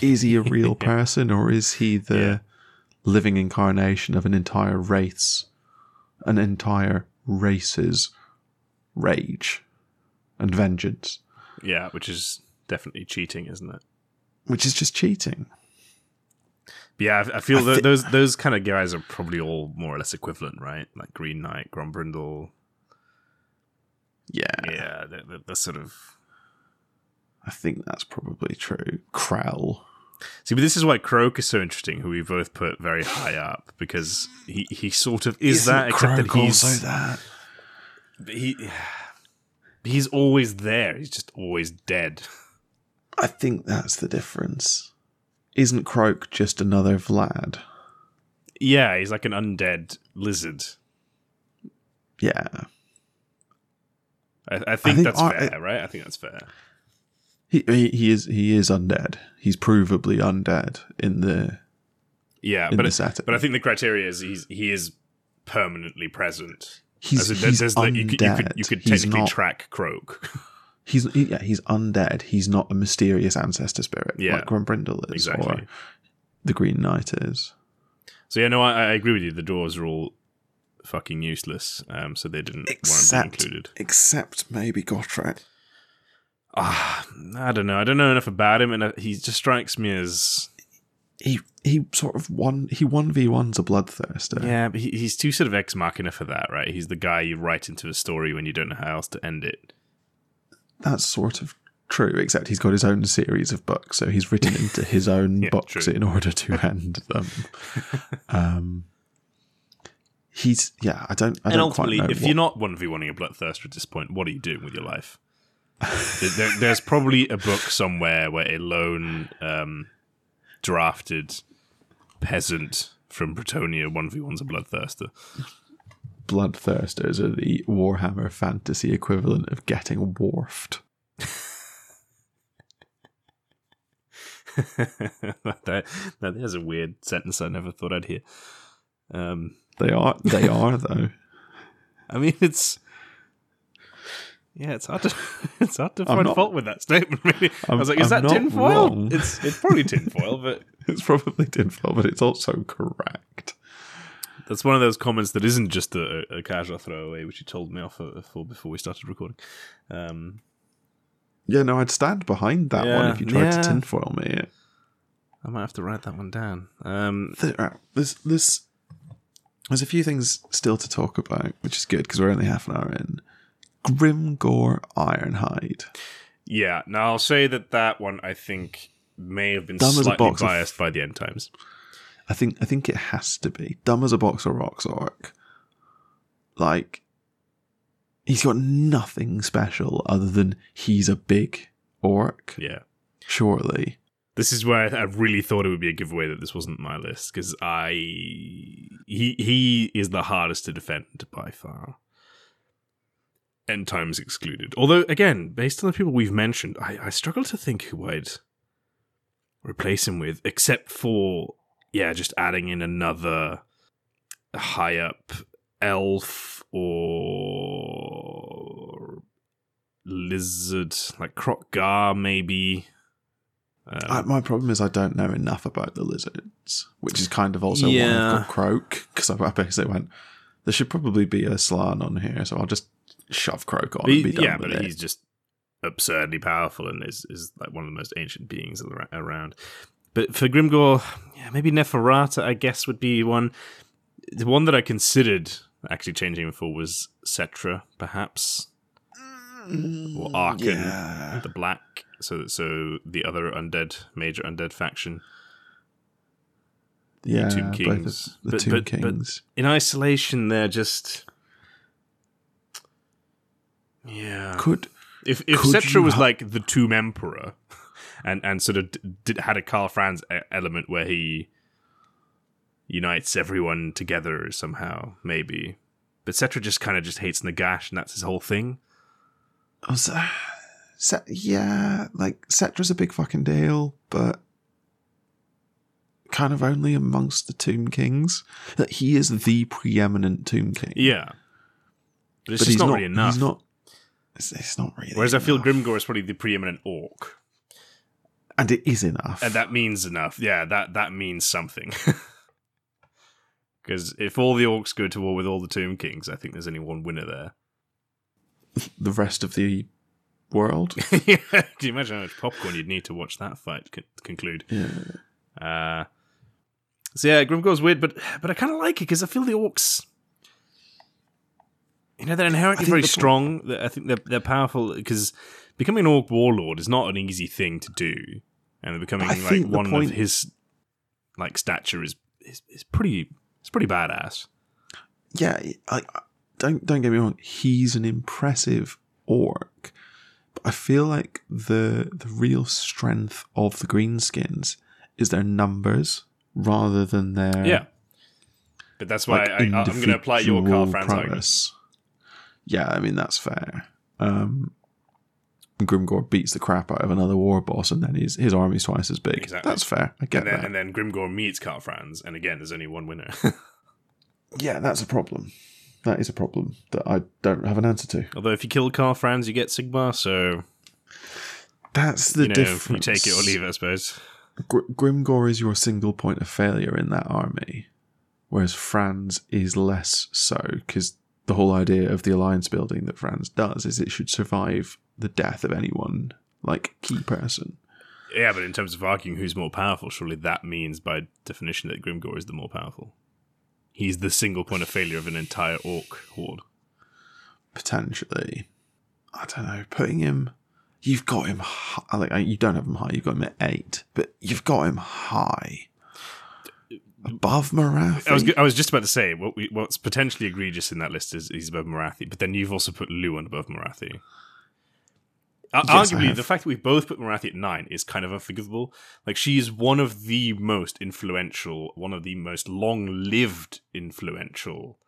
Speaker 2: is he a real person or is he the
Speaker 1: Yeah.
Speaker 2: living incarnation of an entire race, an entire race's rage and vengeance,
Speaker 1: Yeah, which is definitely cheating, isn't it?
Speaker 2: which is just cheating.
Speaker 1: Yeah, I, I feel
Speaker 2: I
Speaker 1: that
Speaker 2: thi-
Speaker 1: those those kind of guys are probably all more or less equivalent, right? Like Green Knight, Grombrindle.
Speaker 2: Yeah,
Speaker 1: Yeah, they're, they're, they're sort of.
Speaker 2: I think that's probably true. Krell.
Speaker 1: See, but this is why Kroak is so interesting, who we both put very high up because he, he sort of is
Speaker 2: Isn't
Speaker 1: that, except that
Speaker 2: Kroak
Speaker 1: he's
Speaker 2: also that.
Speaker 1: he he's always there. He's just always dead.
Speaker 2: I think that's the difference. Isn't Kroak just another Vlad?
Speaker 1: Yeah, he's like an undead lizard.
Speaker 2: Yeah.
Speaker 1: I, I think
Speaker 2: think
Speaker 1: that's
Speaker 2: I-
Speaker 1: fair, right? I think that's fair.
Speaker 2: He, he he is he is undead. He's provably undead in the
Speaker 1: Yeah,
Speaker 2: in
Speaker 1: but
Speaker 2: the setting.
Speaker 1: but I think the criteria is he's he is permanently present.
Speaker 2: he's,
Speaker 1: As in,
Speaker 2: he's undead.
Speaker 1: the- you could you could, you could technically
Speaker 2: not,
Speaker 1: track Kroak.
Speaker 2: he's he- yeah he's undead. He's not a mysterious ancestor spirit
Speaker 1: Yeah.
Speaker 2: like Grombrindle is
Speaker 1: Exactly.
Speaker 2: or the Green Knight is.
Speaker 1: So yeah, no, I, I agree with you. The dwarves are all fucking useless, um, so they didn't want to be
Speaker 2: Except
Speaker 1: included.
Speaker 2: except maybe Gotrek.
Speaker 1: Ah, I don't know. I don't know enough about him, and uh, he just strikes me as
Speaker 2: He he sort of won he one v one's a bloodthirster.
Speaker 1: yeah, but he, he's too sort of ex machina for that, right? He's the guy you write into a story when you don't know how else to end it.
Speaker 2: That's sort of true, except he's got his own series of books, so he's written into his own
Speaker 1: Yeah,
Speaker 2: books
Speaker 1: true.
Speaker 2: in order to end them. um, he's yeah, I don't, I
Speaker 1: and
Speaker 2: don't quite
Speaker 1: ultimately,
Speaker 2: know.
Speaker 1: if
Speaker 2: what-
Speaker 1: you're not one v oneing a bloodthirster at this point, what are you doing with your life? There- there, there's probably a book somewhere where a lone um, drafted peasant from Bretonnia one v one's a bloodthirster.
Speaker 2: Bloodthirsters are the Warhammer fantasy equivalent of getting warfed.
Speaker 1: that, that is a weird sentence I never thought I'd hear. Um,
Speaker 2: They are, they are though.
Speaker 1: I mean, it's yeah, it's hard to it's hard to
Speaker 2: I'm
Speaker 1: find
Speaker 2: not-
Speaker 1: fault with that statement. Really, I
Speaker 2: I'm-
Speaker 1: was like, is
Speaker 2: I'm
Speaker 1: that tinfoil?
Speaker 2: wrong.
Speaker 1: It's it's probably tinfoil, but
Speaker 2: It's probably tinfoil, but it's also correct.
Speaker 1: That's one of those comments that isn't just a, a casual throwaway, which you told me off for, for before we started recording. Um,
Speaker 2: Yeah, no, I'd stand behind that one if you tried
Speaker 1: yeah.
Speaker 2: to tinfoil me.
Speaker 1: I might have to write that one down. Um,
Speaker 2: There, uh, there's, there's, there's a few things still to talk about, which is good because we're only half an hour in. Grimgor Ironhide.
Speaker 1: yeah, now I'll say that that one I think may have been
Speaker 2: Dumb
Speaker 1: slightly
Speaker 2: box of-
Speaker 1: biased by the end times.
Speaker 2: I think I think it has to be dumb as a box of rocks orc. Like he's got nothing special other than he's a big orc.
Speaker 1: Yeah.
Speaker 2: Surely,
Speaker 1: This is where I really thought it would be a giveaway that this wasn't my list because I he he is the hardest to defend by far, end times excluded. Although, again, based on the people we've mentioned, I, I struggle to think who I'd replace him with, except for yeah, just adding in another high up elf or lizard, like Kroq-Gar, maybe. Um,
Speaker 2: I, my problem is I don't know enough about the lizards, which is kind of also why I've got Kroak because I, basically went. There should probably be a Slann on here, so I'll just shove Kroak on and
Speaker 1: he-
Speaker 2: be done
Speaker 1: yeah, but
Speaker 2: it.
Speaker 1: he's just absurdly powerful and is, is like one of the most ancient beings around. But for Grimgor, yeah, maybe Neferata, I guess, would be one. The one that I considered actually changing for was Settra, perhaps, or mm, Arkhan,
Speaker 2: Yeah.
Speaker 1: the Black. So, so the other undead, major undead faction.
Speaker 2: Yeah,
Speaker 1: Tomb Kings.
Speaker 2: of the
Speaker 1: But-
Speaker 2: Tomb
Speaker 1: but- but-
Speaker 2: Kings.
Speaker 1: In isolation, they're just. Yeah.
Speaker 2: Could
Speaker 1: If if
Speaker 2: Settra
Speaker 1: was like the Tomb Emperor, and and sort of did, had a Karl Franz element where he unites everyone together somehow, maybe. But Settra just kind of just hates Nagash, and that's his whole thing.
Speaker 2: Oh, so, Se- yeah, like Settra's a big fucking deal, but kind of only amongst the Tomb Kings. That he is the preeminent Tomb King.
Speaker 1: Yeah, but it's
Speaker 2: but
Speaker 1: just
Speaker 2: he's
Speaker 1: not,
Speaker 2: not
Speaker 1: really enough.
Speaker 2: He's not. It's, it's not really.
Speaker 1: Whereas I feel
Speaker 2: enough.
Speaker 1: Grimgor is probably the preeminent orc,
Speaker 2: and it is enough.
Speaker 1: and that means enough. Yeah, that that means something. Because if all the orcs go to war with all the Tomb Kings, I think there's only one winner there.
Speaker 2: the rest of the world.
Speaker 1: yeah, can you imagine how much popcorn you'd need to watch that fight con- conclude?
Speaker 2: yeah.
Speaker 1: Uh, so yeah, Grimgor's weird, but but I kind of like it because I feel the orcs. You know, they're inherently very
Speaker 2: the
Speaker 1: strong. I think they're they're powerful because becoming an orc warlord is not an easy thing to do, and they're becoming
Speaker 2: I
Speaker 1: like one
Speaker 2: point-
Speaker 1: of his like stature is is is pretty. It's pretty badass.
Speaker 2: yeah, I, don't don't get me wrong. He's an impressive orc, but I feel like the the real strength of the greenskins is their numbers rather than their
Speaker 1: Yeah, but that's why
Speaker 2: like,
Speaker 1: I, I'm going to apply your
Speaker 2: Karl
Speaker 1: Franz.
Speaker 2: Yeah, I mean that's fair. Um, Grimgor beats the crap out of another war boss, and then his his army's twice as big.
Speaker 1: Exactly.
Speaker 2: That's fair. I get
Speaker 1: And then,
Speaker 2: that.
Speaker 1: and then Grimgor meets Karl Franz, and again, there's only one winner.
Speaker 2: yeah, that's a problem. That is a problem that I don't have an answer to.
Speaker 1: Although if you kill Karl Franz, you get Sigmar, so
Speaker 2: That's the
Speaker 1: you know
Speaker 2: difference.
Speaker 1: you take it or leave it, I suppose.
Speaker 2: Gr- Grimgor is your single point of failure in that army, whereas Franz is less so because the whole idea of the alliance building that Franz does is it should survive the death of anyone like key person.
Speaker 1: Yeah, but in terms of arguing who's more powerful, surely that means by definition that Grimgor is the more powerful. He's the single point of failure of an entire orc horde.
Speaker 2: Potentially, I don't know. Putting him, you've got him. High, like you don't have him high. You've got him at eight, but you've got him high above Morathi.
Speaker 1: I was I was just about to say what we, what's potentially egregious in that list is he's above Morathi, but then you've also put Louen above Morathi.
Speaker 2: Yes,
Speaker 1: Arguably, the fact that we both put Morathi at nine is kind of unforgivable. Like she is one of the most influential, one of the most long-lived influential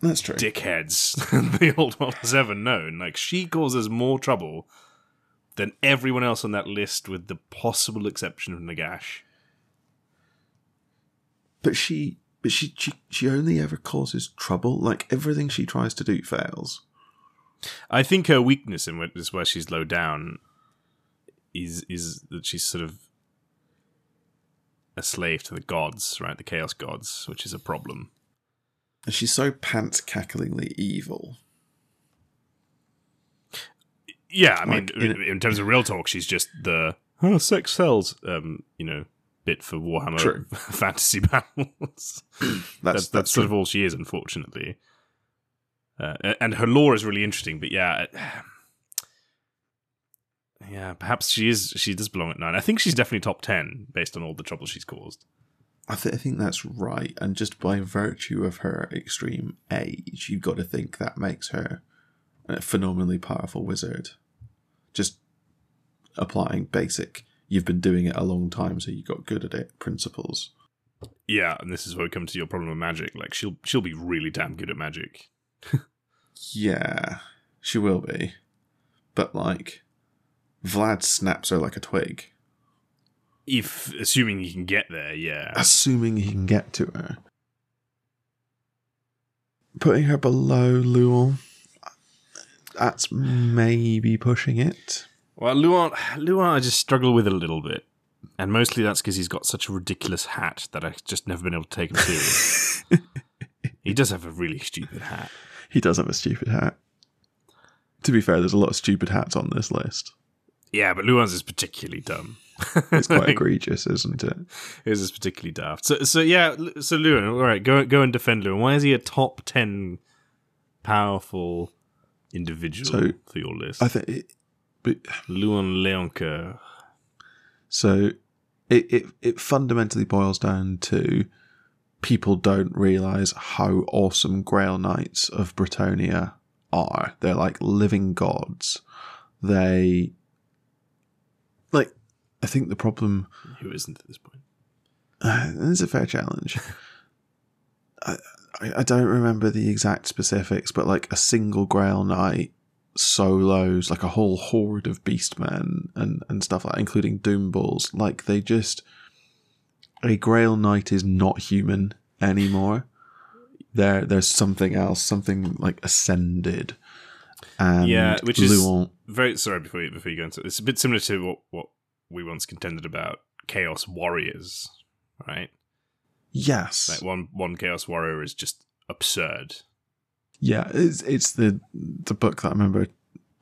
Speaker 2: That's true.
Speaker 1: dickheads the old world has ever known. Like she causes more trouble than everyone else on that list, with the possible exception of Nagash.
Speaker 2: But she, but she, she, she only ever causes trouble. Like everything she tries to do fails.
Speaker 1: I think her weakness in is where she's low down is is that she's sort of a slave to the gods, right? The chaos gods, which is a problem.
Speaker 2: And she's so pants cacklingly evil.
Speaker 1: Yeah, I mean,
Speaker 2: Like, in,
Speaker 1: in terms of real talk, she's just the oh, sex sells, um, you know, bit for Warhammer
Speaker 2: True.
Speaker 1: fantasy battles.
Speaker 2: That's
Speaker 1: that's that's, sort of all she is, unfortunately. Uh, and her lore is really interesting, but yeah, yeah, perhaps she is. She does belong at nine. I think she's definitely top ten based on all the trouble she's caused.
Speaker 2: I, th- I think that's right. And just by virtue of her extreme age, you've got to think that makes her a phenomenally powerful wizard. Just applying basic, you've been doing it a long time, so you got good at it principles.
Speaker 1: Yeah, and this is where we come to your problem with magic. Like she'll she'll be really damn good at magic.
Speaker 2: Yeah. She will be. But like Vlad snaps her like a twig.
Speaker 1: If assuming he can get there, yeah.
Speaker 2: Assuming he can get to her. Putting her below Louen. That's maybe pushing it.
Speaker 1: Well, Louen, Louen, I just struggle with a little bit, and mostly that's because he's got such a ridiculous hat that I've just never been able to take him serious. He does have a really stupid hat.
Speaker 2: He does have a stupid hat. To be fair, there's a lot of stupid hats on this list.
Speaker 1: Yeah, but Louen's is particularly dumb.
Speaker 2: It's quite egregious, isn't it?
Speaker 1: His is particularly daft. So, so yeah. So Louen, all right, go go and defend Louen. Why is he a top ten powerful individual
Speaker 2: So,
Speaker 1: for your list?
Speaker 2: I think. It, but,
Speaker 1: Louen Leoncoeur.
Speaker 2: so it, it it fundamentally boils down to people don't realize how awesome Grail Knights of Bretonnia are. They're like living gods. They like. I think the problem
Speaker 1: Who isn't at this point?
Speaker 2: Uh, it's a fair challenge. I, I I don't remember the exact specifics, but like a single Grail Knight solos, like a whole horde of Beastmen and, and stuff like that, including Doom Bulls, like they just. A Grail Knight is not human anymore. There, there's something else, something like ascended. And
Speaker 1: Yeah, which is- Very sorry before you, before you go into it. It's a bit similar to what what we once contended about Chaos Warriors, right?
Speaker 2: yes,
Speaker 1: Like one one Chaos Warrior is just absurd.
Speaker 2: Yeah, it's it's the the book that I remember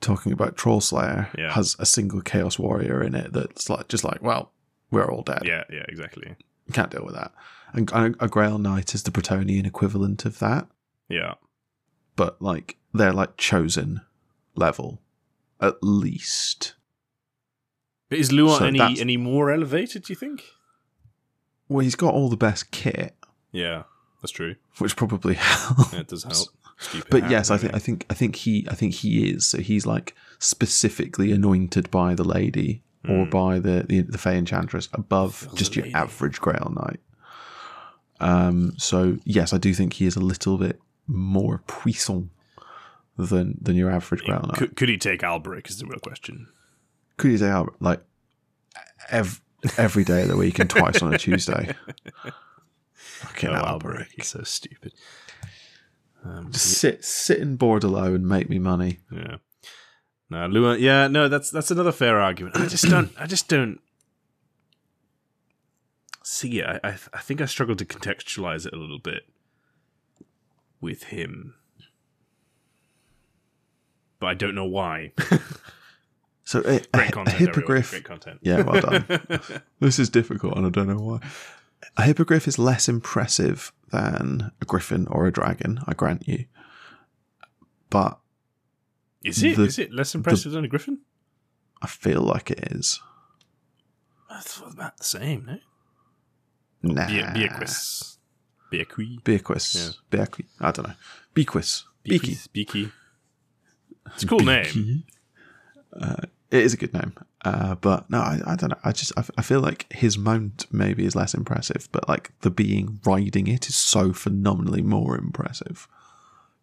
Speaker 2: talking about. Troll Slayer
Speaker 1: Yeah.
Speaker 2: has a single Chaos Warrior in it that's like just like, well, we're all dead.
Speaker 1: Yeah, yeah, exactly.
Speaker 2: Can't deal with that. And a, a Grail Knight is the Bretonnian equivalent of that,
Speaker 1: Yeah.
Speaker 2: but like they're like chosen level, at least.
Speaker 1: But is Louen
Speaker 2: So
Speaker 1: any any more elevated? Do you think?
Speaker 2: Well, he's got all the best kit,
Speaker 1: Yeah, that's true.
Speaker 2: which probably helps.
Speaker 1: Yeah, it does help. Stupid
Speaker 2: But
Speaker 1: hat,
Speaker 2: yes, I think I think I think he I think he is. So he's like specifically anointed by the lady or
Speaker 1: Hmm.
Speaker 2: by the the, the Fey Enchantress above just your
Speaker 1: lady.
Speaker 2: average Grail Knight. Um. So yes, I do think he is a little bit more puissant than than your average Grail Knight.
Speaker 1: Could, could he take Alberic? Is the real question.
Speaker 2: Could he take oh, like ev- every day of the week and twice on a Tuesday? Fucking
Speaker 1: Oh,
Speaker 2: Alberic.
Speaker 1: He's so stupid. Um,
Speaker 2: Just sit sit in Bordeleaux and make me money.
Speaker 1: Yeah. No, Louen. Yeah, no, that's that's another fair argument. I just don't. I just don't see it. I, I I think I struggle to contextualize it a little bit with him, but I don't know why.
Speaker 2: So a, a,
Speaker 1: Great
Speaker 2: a
Speaker 1: content, everyone.
Speaker 2: hippogriff.
Speaker 1: Great content.
Speaker 2: Yeah, well done. This is difficult, and I don't know why. A hippogriff is less impressive than a griffin or a dragon, I grant you. But
Speaker 1: Is it?
Speaker 2: The-
Speaker 1: Is it less impressive than a griffin?
Speaker 2: I feel like it is.
Speaker 1: That's about the same, no?
Speaker 2: Nah.
Speaker 1: Be- Beaquis. Beaqui.
Speaker 2: Beaquis. Beaqui. I don't know. Beaquis. Beaky.
Speaker 1: Beaky. Beaky. It's a cool name.
Speaker 2: Uh, it is a good name. Uh, but no, I, I don't know. I just I, I feel like his mount maybe is less impressive, but like the being riding it is so phenomenally more impressive.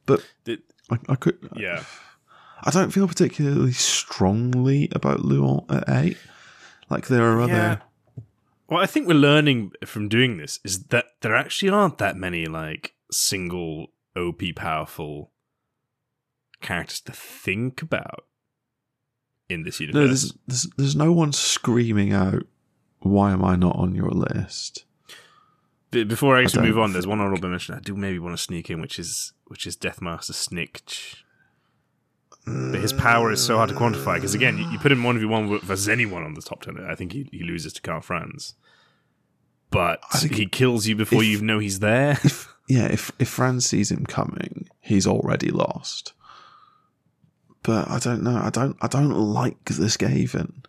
Speaker 2: But
Speaker 1: Did-
Speaker 2: I, I could
Speaker 1: yeah.
Speaker 2: I don't feel particularly strongly about Louen at eight. Like there are other.
Speaker 1: Yeah. What I think we're learning from doing this is that there actually aren't that many like single OP powerful characters to think about in this
Speaker 2: No,
Speaker 1: universe.
Speaker 2: there's, there's there's no one screaming out, "Why am I not on your list?"
Speaker 1: Be- Before I actually
Speaker 2: don't
Speaker 1: move on, there's one honorable mention I do maybe want to sneak in, which is which is Deathmaster Snikch. But his power is so hard to quantify because again, you, you put him one v one versus anyone on the top ten, I think he, he loses to Karl Franz. But
Speaker 2: I think
Speaker 1: he kills you before
Speaker 2: if-
Speaker 1: you know he's there.
Speaker 2: Yeah, if if Franz sees him coming, he's already lost. But I don't know. I don't. I don't like the Skaven.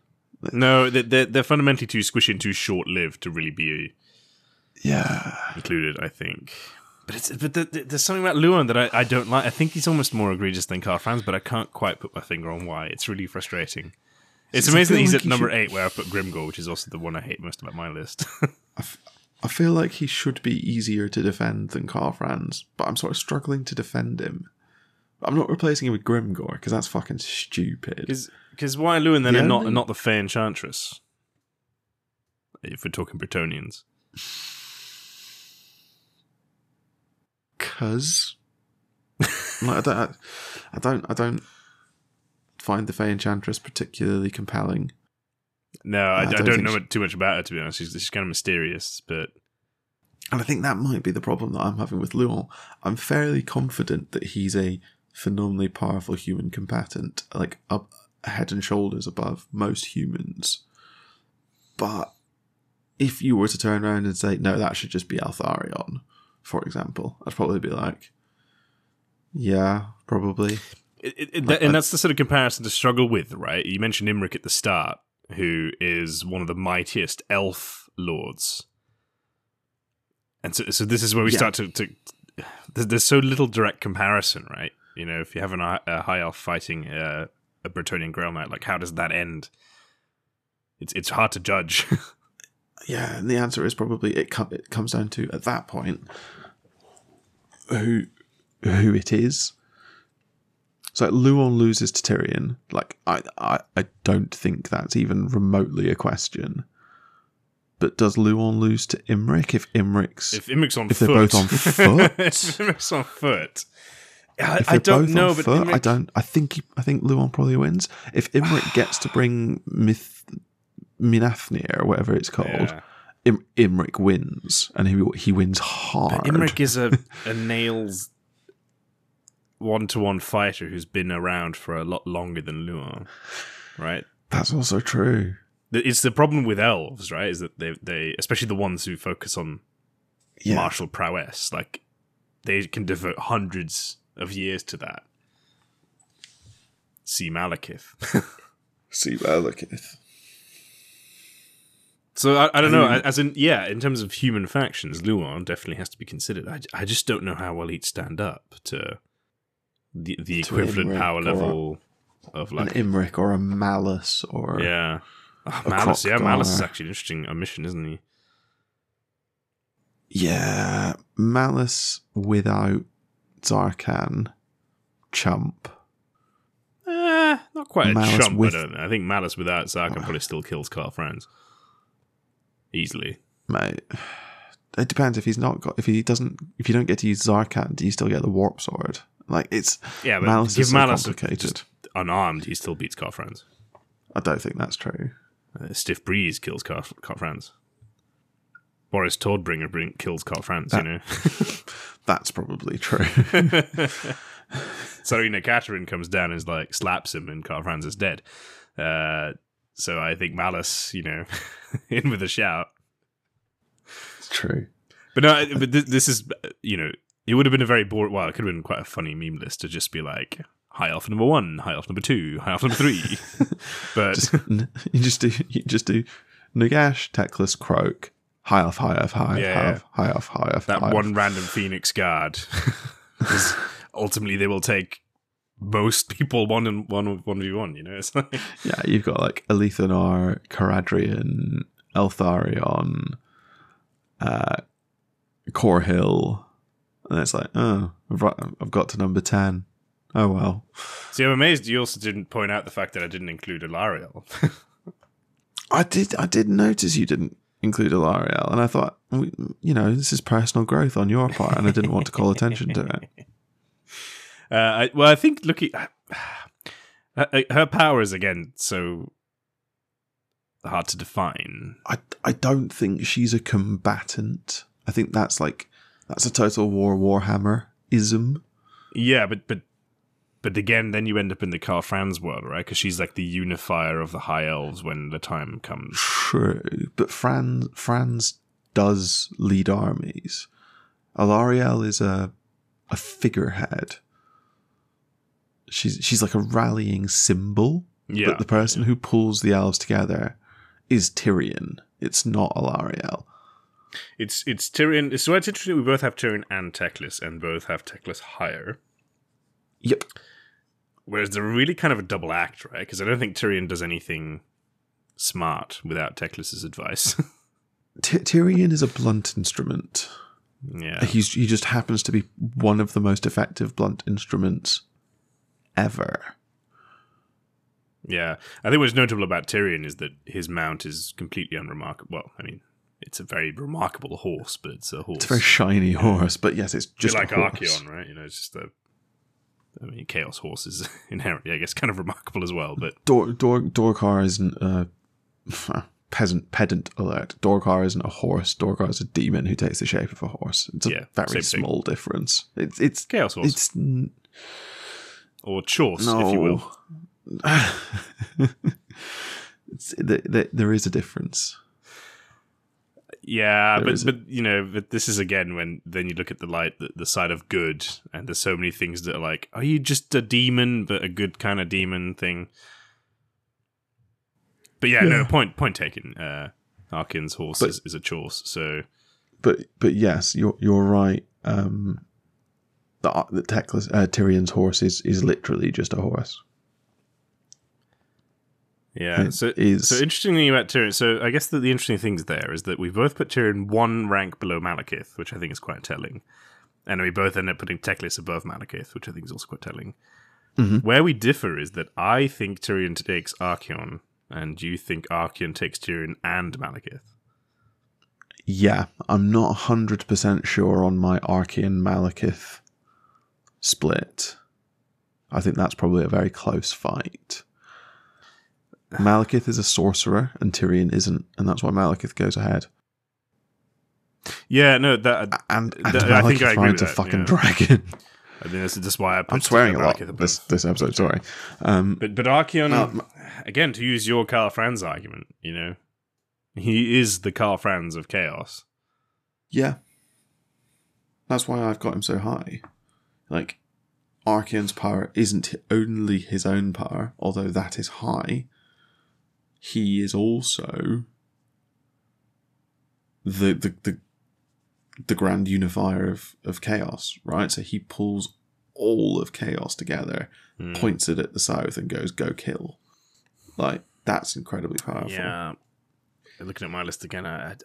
Speaker 1: No, they're, they're, they're fundamentally too squishy and too short lived to really be
Speaker 2: Yeah,
Speaker 1: included, I think. But it's but the, the- there's something about Louen that I, I don't like. I think he's almost more egregious than Karl Franz, but I can't quite put my finger on why. It's really frustrating. It's
Speaker 2: Since I
Speaker 1: amazing that he's
Speaker 2: like
Speaker 1: at
Speaker 2: he
Speaker 1: number
Speaker 2: should-
Speaker 1: eight, where I put Grimgor, which is also the one I hate most about my list.
Speaker 2: I feel like he should be easier to defend than Karl Franz, but I'm sort of struggling to defend him. I'm not replacing him with Grimgor because that's fucking stupid.
Speaker 1: Because why Louen then
Speaker 2: The
Speaker 1: and not
Speaker 2: only-
Speaker 1: not the Fey Enchantress? If we're talking Bretonnians.
Speaker 2: Cause like, I don't, I, I don't, I don't find the Fey Enchantress particularly compelling.
Speaker 1: No, I,
Speaker 2: I
Speaker 1: I
Speaker 2: don't
Speaker 1: don't, know
Speaker 2: she-
Speaker 1: too much about her to be honest. She's, she's kind of mysterious, but
Speaker 2: And I think that might be the problem that I'm having with Louen. I'm fairly confident that he's a phenomenally powerful human combatant, like up head and shoulders above most humans. But if you were to turn around and say, no, that should just be Eltharion, for example, I'd probably be like, yeah, probably.
Speaker 1: It, it, it-
Speaker 2: Like,
Speaker 1: and that's the sort of comparison to struggle with, right? You mentioned Imrik at the start, who is one of the mightiest elf lords, and so, so this is where we
Speaker 2: Yeah.
Speaker 1: start to. to there's, there's so little direct comparison, right? You know, if you have an, a high elf fighting uh, a Bretonnian Grail Knight, like how does that end? It's it's hard to judge.
Speaker 2: Yeah, and the answer is probably it, com- it comes down to at that point who who it is. So like, Louen loses to Tyrion. Like I, I I don't think that's even remotely a question. But does Louen lose to Imrik if Imrik's
Speaker 1: if Imrik's on
Speaker 2: If
Speaker 1: foot,
Speaker 2: they're both on foot?
Speaker 1: if Imrik's on foot, I, I don't know, but
Speaker 2: foot, I don't. I think he- I think Louen probably wins if Imrik gets to bring Myth Minathnia or whatever it's called.
Speaker 1: Yeah.
Speaker 2: Im- Imrik wins, and he he wins hard.
Speaker 1: But Imrik is a, a nails one to one fighter who's been around for a lot longer than Louen, right?
Speaker 2: That's also true.
Speaker 1: It's the problem with elves, right? Is that they they especially the ones who focus on
Speaker 2: Yeah,
Speaker 1: martial prowess, like they can devote hundreds of years to that. See Malekith.
Speaker 2: see Malekith.
Speaker 1: So I, I don't know. As in, yeah, in terms of human factions, Louen definitely has to be considered. I, I just don't know how well he'd stand up to the the
Speaker 2: To
Speaker 1: equivalent power level of like
Speaker 2: An Imrik or a Malus or
Speaker 1: yeah, oh, Malus. Yeah. Malus is actually an interesting a mission, isn't he?
Speaker 2: yeah, Malus without Tz'arkan, chump.
Speaker 1: Eh, not quite a
Speaker 2: Malus
Speaker 1: chump.
Speaker 2: with-
Speaker 1: I don't know. I think Malus without Tz'arkan probably still kills Karl Franz easily.
Speaker 2: Mate, it depends if he's not got if he doesn't if you don't get to use Tz'arkan, do you still get the warp sword? Like it's
Speaker 1: Yeah, but
Speaker 2: Malus
Speaker 1: give
Speaker 2: is so
Speaker 1: Malus
Speaker 2: complicated.
Speaker 1: just unarmed, he still beats Karl Franz.
Speaker 2: I don't think that's true.
Speaker 1: Uh, Stiff Breeze kills Karl, Karl Franz. Boris Todbringer bring, kills Karl Franz, you know.
Speaker 2: That's probably true.
Speaker 1: Tsarina Katarin comes down and is like slaps him, and Karl Franz is dead. Uh, so I think Malus, you know, in with a shout.
Speaker 2: it's true.
Speaker 1: But no, but this, this is, you know, it would have been a very boring. Well, it could have been quite a funny meme list to just be like High Elf number one, High Elf number two, High Elf number three. but
Speaker 2: Just, you just do you just do Nagash, Teclis, Kroak, High Elf, High Elf, High
Speaker 1: Yeah.
Speaker 2: High Elf, High Elf, High Elf.
Speaker 1: that
Speaker 2: High
Speaker 1: one random Phoenix guard. ultimately they will take most people one and one one v one. You know, it's like
Speaker 2: Yeah, you've got like Alethanar, Caradryan, Eltharion, uh, Korhil, and it's like, oh, I've, got to number ten. Oh well.
Speaker 1: See, I'm amazed you also didn't point out the fact that I didn't include Alarielle.
Speaker 2: I did. I did notice you didn't include Alarielle, and I thought, you know, this is personal growth on your part, and I didn't want to call attention to it.
Speaker 1: uh, I, well, I think looking her, her power is again so hard to define.
Speaker 2: I I don't think she's a combatant. I think that's like that's a total war Warhammer ism.
Speaker 1: Yeah, but but but again, then you end up in the Carl Franz world, right? Because she's like the unifier of the High Elves when the time comes.
Speaker 2: True, but Franz Franz does lead armies. Alarielle is a a figurehead. She's she's like a rallying symbol.
Speaker 1: Yeah,
Speaker 2: but the person who pulls the elves together is Tyrion. It's not Alarielle.
Speaker 1: It's it's Tyrion. So it's interesting. We both have Tyrion and Teclis, and both have Teclis higher.
Speaker 2: Yep.
Speaker 1: Whereas they're really kind of a double act, right? Because I don't think Tyrion does anything smart without Teclis's advice.
Speaker 2: Ty- Tyrion is a blunt instrument.
Speaker 1: yeah,
Speaker 2: He's he just happens to be one of the most effective blunt instruments ever.
Speaker 1: Yeah, I think what's notable about Tyrion is that his mount is completely unremarkable. Well, I mean, it's a very remarkable horse, but it's a horse.
Speaker 2: It's a very shiny horse, but yes, it's just
Speaker 1: like
Speaker 2: a horse.
Speaker 1: Archaon, right? You know, it's just a. I mean, Chaos Horse is inherently, I guess, kind of remarkable as well. But
Speaker 2: Dor- Dor- Dorghar isn't uh, a peasant pedant alert. Dorghar isn't a horse. Dorghar is a demon who takes the shape of a horse. It's a
Speaker 1: Yeah,
Speaker 2: very
Speaker 1: same thing.
Speaker 2: small difference. It's it's
Speaker 1: Chaos Horse
Speaker 2: it's
Speaker 1: or Chorse,
Speaker 2: no.
Speaker 1: if you will.
Speaker 2: it's, th th there is a difference.
Speaker 1: Yeah,
Speaker 2: There
Speaker 1: but
Speaker 2: a-
Speaker 1: but you know, but this is again when then you look at the light, the, the side of good, and there's so many things that are like, are you just a demon, but a good kind of demon thing? But yeah, no
Speaker 2: Yeah.
Speaker 1: point point taken. Uh, Harkin's horse
Speaker 2: But-
Speaker 1: is, is a chorse, so
Speaker 2: But but yes, you're you're right. Um, the the Teclis, uh, Tyrion's horse is is literally just a horse.
Speaker 1: yeah.
Speaker 2: It
Speaker 1: So
Speaker 2: is-
Speaker 1: so interesting thing about Tyrion. So I guess that the interesting things there is that we both put Tyrion one rank below Malekith, which I think is quite telling, and we both end up putting Teclis above Malekith, which I think is also quite telling.
Speaker 2: Mhm.
Speaker 1: Where we differ is that I think Tyrion takes Archaon, and you think Archaon takes Tyrion and Malekith.
Speaker 2: Yeah, I'm not hundred percent sure on my Archaon Malekith split. I think that's probably a very close fight. Malekith is a sorcerer and Tyrion isn't, and that's why Malekith goes ahead.
Speaker 1: Yeah, no, that
Speaker 2: And, and
Speaker 1: Th- I think I agree
Speaker 2: a
Speaker 1: with that,
Speaker 2: fucking
Speaker 1: yeah.
Speaker 2: dragon.
Speaker 1: I think this is just why I
Speaker 2: I'm swearing a lot this this episode. Sorry. Um,
Speaker 1: But but Archaon,
Speaker 2: No,
Speaker 1: again, to use your Carl Franz argument, you know, he is the Carl Franz of chaos.
Speaker 2: Yeah. That's why I've got him so high. Like, Archaon's power isn't only his own power, although that is high. He is also the the the, the grand unifier of, of chaos, right? So he pulls all of chaos together,
Speaker 1: Mm.
Speaker 2: points it at the south, and goes, "Go kill." Like that's incredibly powerful.
Speaker 1: Yeah. Looking at my list again, I, I-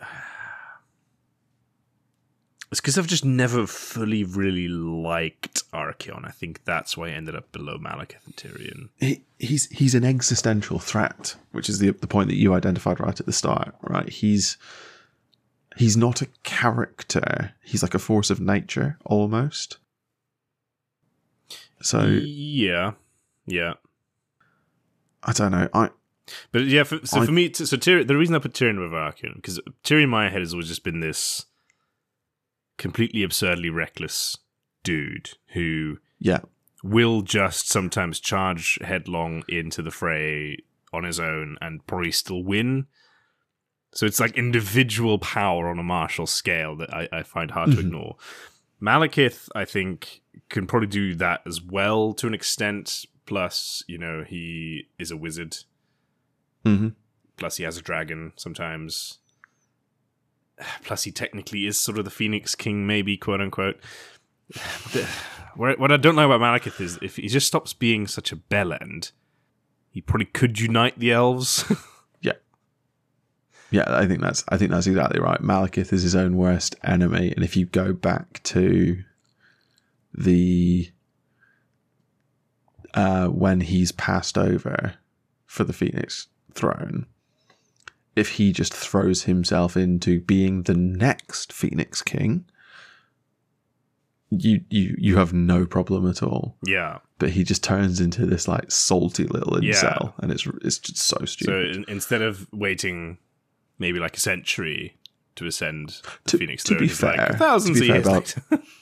Speaker 1: it's because I've just never fully really liked Archaon. I think that's why I ended up below Malekith and Tyrion.
Speaker 2: he, he's he's an existential threat, which is the the point that you identified right at the start, right? He's he's not a character; he's like a force of nature almost. So
Speaker 1: yeah, yeah.
Speaker 2: I don't know. I
Speaker 1: But yeah, for, so
Speaker 2: I-
Speaker 1: for me, so Tyrion, the reason I put Tyrion with Archaon because Tyrion in my head has always just been this completely absurdly reckless dude who
Speaker 2: yeah
Speaker 1: will just sometimes charge headlong into the fray on his own and probably still win. So it's like individual power on a martial scale that I, I find hard to
Speaker 2: Mhm.
Speaker 1: ignore. Malekith, I think, can probably do that as well to an extent. Plus, you know, he is a wizard.
Speaker 2: hmm
Speaker 1: Plus, he has a dragon sometimes. Plus, he technically is sort of the Phoenix King, maybe, quote unquote. What I don't know about Malekith is if he just stops being such a bell end, he probably could unite the elves.
Speaker 2: Yeah, yeah. I think that's I think that's exactly right. Malekith is his own worst enemy, and if you go back to the uh, when he's passed over for the Phoenix throne, if he just throws himself into being the next Phoenix King, you you you have no problem at all.
Speaker 1: yeah.
Speaker 2: But he just turns into this like salty little
Speaker 1: Yeah.
Speaker 2: incel, and it's it's just so
Speaker 1: So
Speaker 2: stupid.
Speaker 1: in, instead of waiting maybe like a century to ascend the
Speaker 2: To-
Speaker 1: Phoenix
Speaker 2: to be
Speaker 1: he's like
Speaker 2: fair-
Speaker 1: thousands
Speaker 2: to be
Speaker 1: of
Speaker 2: fair,
Speaker 1: years.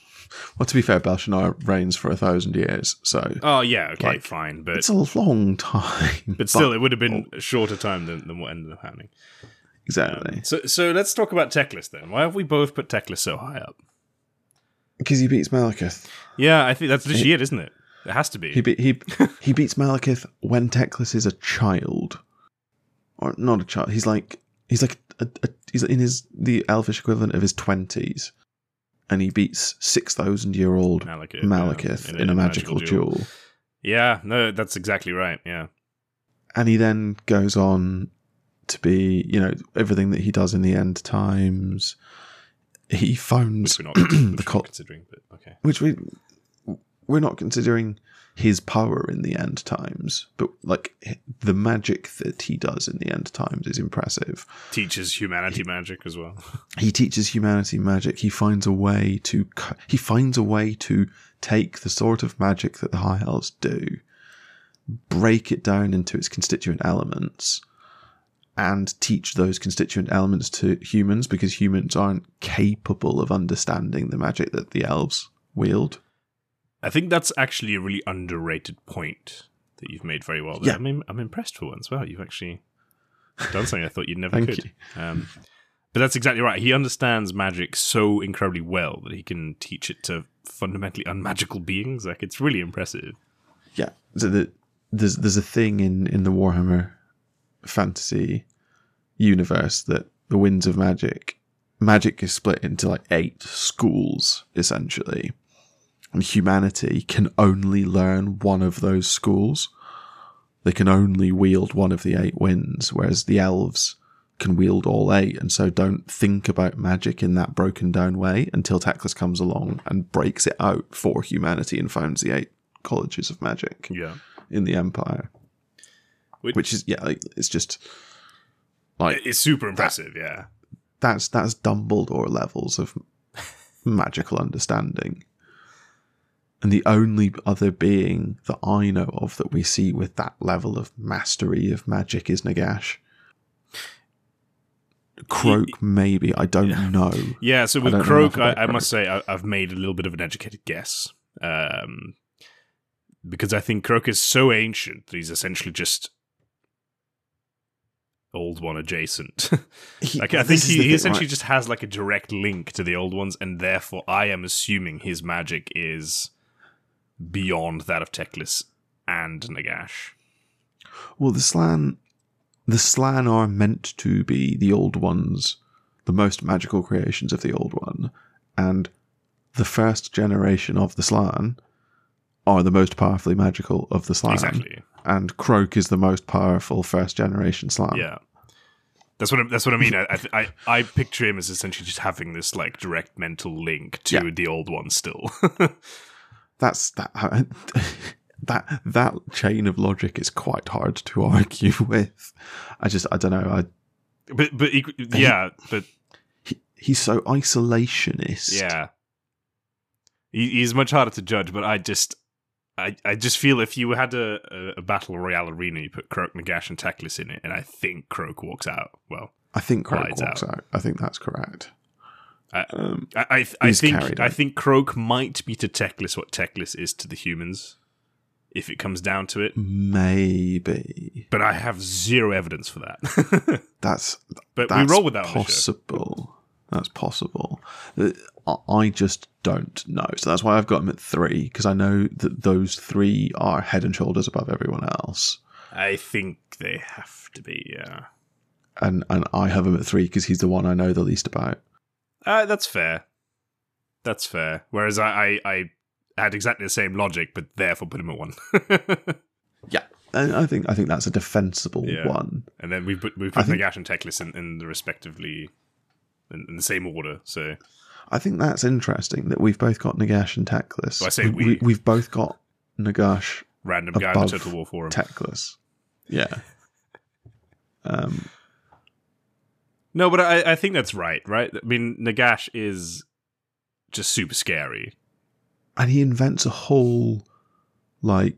Speaker 2: Well, to be fair, Bel Shanaar reigns for a thousand years, so
Speaker 1: oh yeah, okay,
Speaker 2: Like,
Speaker 1: fine, but
Speaker 2: it's a long time.
Speaker 1: but still, it would have been oh. a shorter time than, than what ended up happening.
Speaker 2: exactly
Speaker 1: So so let's talk about Teclis then. Why have we both put Teclis so high up?
Speaker 2: because he beats Malekith.
Speaker 1: Yeah, I think that's literally it, isn't it? It has to be.
Speaker 2: He be- he he beats Malekith when Teclis is a child, or not a child. He's like he's like a, a, he's in his the elfish equivalent of his twenties, and he beats six thousand year old
Speaker 1: Malekith,
Speaker 2: Malekith
Speaker 1: yeah,
Speaker 2: in, a, magical, duel.
Speaker 1: Yeah, no, that's exactly right. Yeah,
Speaker 2: and he then goes on to be you know everything that he does in the end times. He
Speaker 1: which we're not, which
Speaker 2: the
Speaker 1: not considering, but okay.
Speaker 2: which we we're not considering his power in the end times, but like the magic that he does in the end times is impressive.
Speaker 1: Teaches humanity magic as well.
Speaker 2: He teaches humanity magic. He finds a way to he finds a way to take the sort of magic that the high elves do, break it down into its constituent elements, and teach those constituent elements to humans because humans aren't capable of understanding the magic that the elves wield.
Speaker 1: I think that's actually a really underrated point that you've made very well. There.
Speaker 2: Yeah.
Speaker 1: I'm, I'm impressed for once. Wow, you've actually done something I thought you'd never could.
Speaker 2: you.
Speaker 1: Um, but that's exactly right. He understands magic so incredibly well that he can teach it to fundamentally unmagical beings. Like it's really impressive.
Speaker 2: Yeah. So the, there's there's a thing in in the Warhammer fantasy universe that the winds of magic magic is split into like eight schools essentially. And humanity can only learn one of those schools. They can only wield one of the eight winds, whereas the elves can wield all eight, and so don't think about magic in that broken down way until Teclis comes along and breaks it out for humanity and founds the eight colleges of magic
Speaker 1: Yeah.
Speaker 2: in the Empire.
Speaker 1: Which-
Speaker 2: Which is yeah, like, it's just like
Speaker 1: It's super impressive, yeah.
Speaker 2: that's that's Dumbledore levels of magical understanding. And the only other being that I know of that we see with that level of mastery of magic is Nagash. Kroak, maybe. I don't know.
Speaker 1: Yeah, so with
Speaker 2: don't Kroak,
Speaker 1: I, I must say I, I've made a little bit of an educated guess. Um, because I think Croak is so ancient that he's essentially just old one adjacent.
Speaker 2: He-
Speaker 1: I think he, he essentially
Speaker 2: right?
Speaker 1: just has like a direct link to the old ones, and therefore I am assuming his magic is beyond that of Teclis and Nagash.
Speaker 2: Well, the Slann, the Slann are meant to be the old ones, the most magical creations of the old one, and the first generation of the Slann are the most powerfully magical of the Slann.
Speaker 1: Exactly.
Speaker 2: And Kroak is the most powerful first generation Slann.
Speaker 1: Yeah. That's what I, that's what I mean. I, I I I picture him as essentially just having this like direct mental link to
Speaker 2: Yeah.
Speaker 1: the old one still.
Speaker 2: That's that. Uh, that that chain of logic is quite hard to argue with. I just I don't know. I
Speaker 1: but but yeah, but
Speaker 2: he, he's so isolationist.
Speaker 1: yeah, he, he's much harder to judge. But I just I, I just feel if you had a, a, a battle royale arena, you put Kroak, Nagash, and Teclis in it, and I think Kroak walks out. Well,
Speaker 2: I think
Speaker 1: Kroak
Speaker 2: walks out. I think that's correct.
Speaker 1: I-
Speaker 2: um,
Speaker 1: I I, I think I think Kroak might be to Teclis what Teclis is to the humans, if it comes down to it.
Speaker 2: maybe
Speaker 1: But I have zero evidence for that.
Speaker 2: that's
Speaker 1: but
Speaker 2: that's
Speaker 1: we roll with that
Speaker 2: possible. That's possible. I- I just don't know. So that's why I've got him at three because I know that those three are head and shoulders above everyone else,
Speaker 1: I think they have to be. Yeah,
Speaker 2: and and I have him at three because he's the one I know the least about.
Speaker 1: Uh, that's fair. That's fair. Whereas I, I, I had exactly the same logic, but therefore put him at one.
Speaker 2: Yeah, and I think I think that's a defensible
Speaker 1: Yeah.
Speaker 2: one.
Speaker 1: and then we put we put
Speaker 2: think-
Speaker 1: Nagash and Teclis in, in the respectively in, in the same order. So
Speaker 2: I think that's interesting that we've both got Nagash and Teclis.
Speaker 1: Well, I say we.
Speaker 2: we. have both got Nagash,
Speaker 1: random guy in the Total War forum.
Speaker 2: Teclis. Yeah. Um,
Speaker 1: no, but I, I think that's right. Right. I mean, Nagash is just super scary.
Speaker 2: and he invents a whole like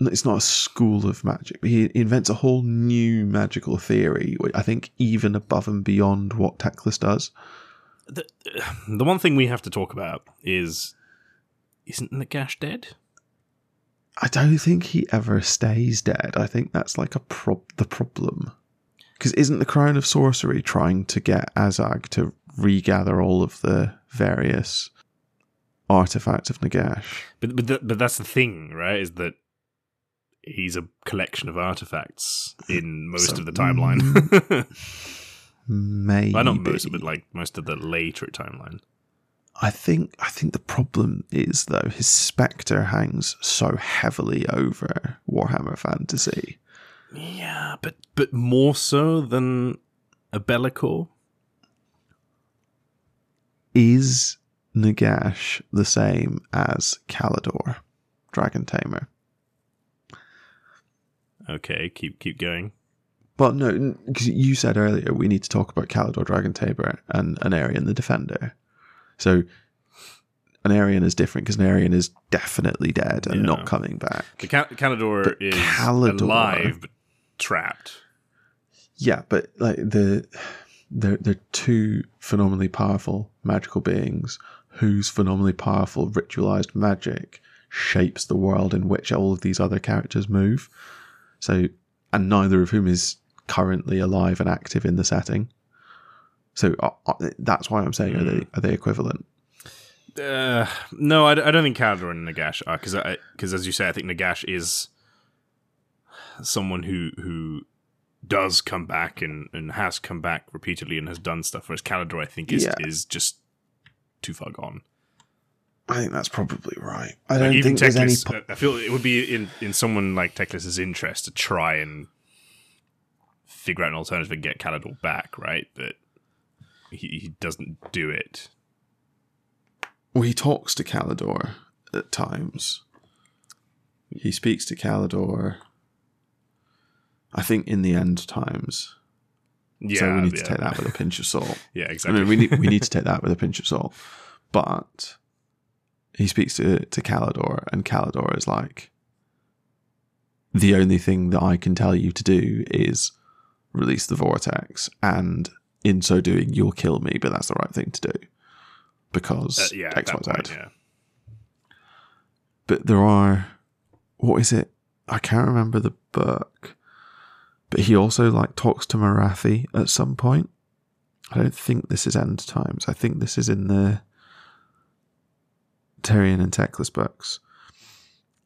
Speaker 2: it's not a school of magic but he invents a whole new magical theory which i think even above and beyond what Teclis does
Speaker 1: The, the one thing we have to talk about is isn't Nagash dead?
Speaker 2: i don't think he ever stays dead i think that's like a prob the problem because isn't the crown of sorcery trying to get azag to regather all of the various artifacts of nagash
Speaker 1: But but, th- but that's the thing, right? Is that he's a collection of artifacts in most
Speaker 2: So-
Speaker 1: of the timeline.
Speaker 2: maybe
Speaker 1: well, not most it, like most of the later timeline.
Speaker 2: I think I think the problem is though his spectre hangs so heavily over Warhammer Fantasy.
Speaker 1: Yeah, but but more so than a Be'lakor.
Speaker 2: Is Nagash the same as Caledor? Dragon Tamer.
Speaker 1: Okay, keep keep going.
Speaker 2: Well, no, because you said earlier we need to talk about Caledor Dragon Tamer and Aenarion the Defender. So Aenarion is different because Aenarion is definitely dead and
Speaker 1: Yeah.
Speaker 2: not coming back.
Speaker 1: The Cal- Caledor
Speaker 2: But
Speaker 1: is
Speaker 2: Caledor-
Speaker 1: alive but trapped.
Speaker 2: Yeah, but like the they're they're two phenomenally powerful magical beings whose phenomenally powerful ritualized magic shapes the world in which all of these other characters move. So, and neither of whom is currently alive and active in the setting. So uh, uh, that's why I'm saying are they are they equivalent?
Speaker 1: Uh, no, I don't think Caledor and Nagash are because because as you say, I think Nagash is someone who who does come back and, and has come back repeatedly and has done stuff. Whereas Caledor, I think, is
Speaker 2: Yeah.
Speaker 1: is just too far gone.
Speaker 2: I think that's probably right. I don't
Speaker 1: even
Speaker 2: think there's any.
Speaker 1: Uh, I feel it would be in in someone like Teclis's interest to try and figure out an alternative and get Caledor back, right? But he, he doesn't do it.
Speaker 2: Well, he talks to Caledor at times. He speaks to Caledor. I think in the end times.
Speaker 1: Yeah,
Speaker 2: so we need to take that with a pinch of salt.
Speaker 1: Yeah, exactly.
Speaker 2: I mean, we need we need to take that with a pinch of salt. But he speaks to to Caledor, and Caledor is like, the only thing that I can tell you to do is release the vortex, and in so doing, you'll kill me. But that's the right thing to do because
Speaker 1: Uh, yeah,
Speaker 2: X, Y,
Speaker 1: point, yeah.
Speaker 2: but there are what is it i can't remember the book but he also like talks to Morathi at some point i don't think this is end times i think this is in the Tyrion and Teclis books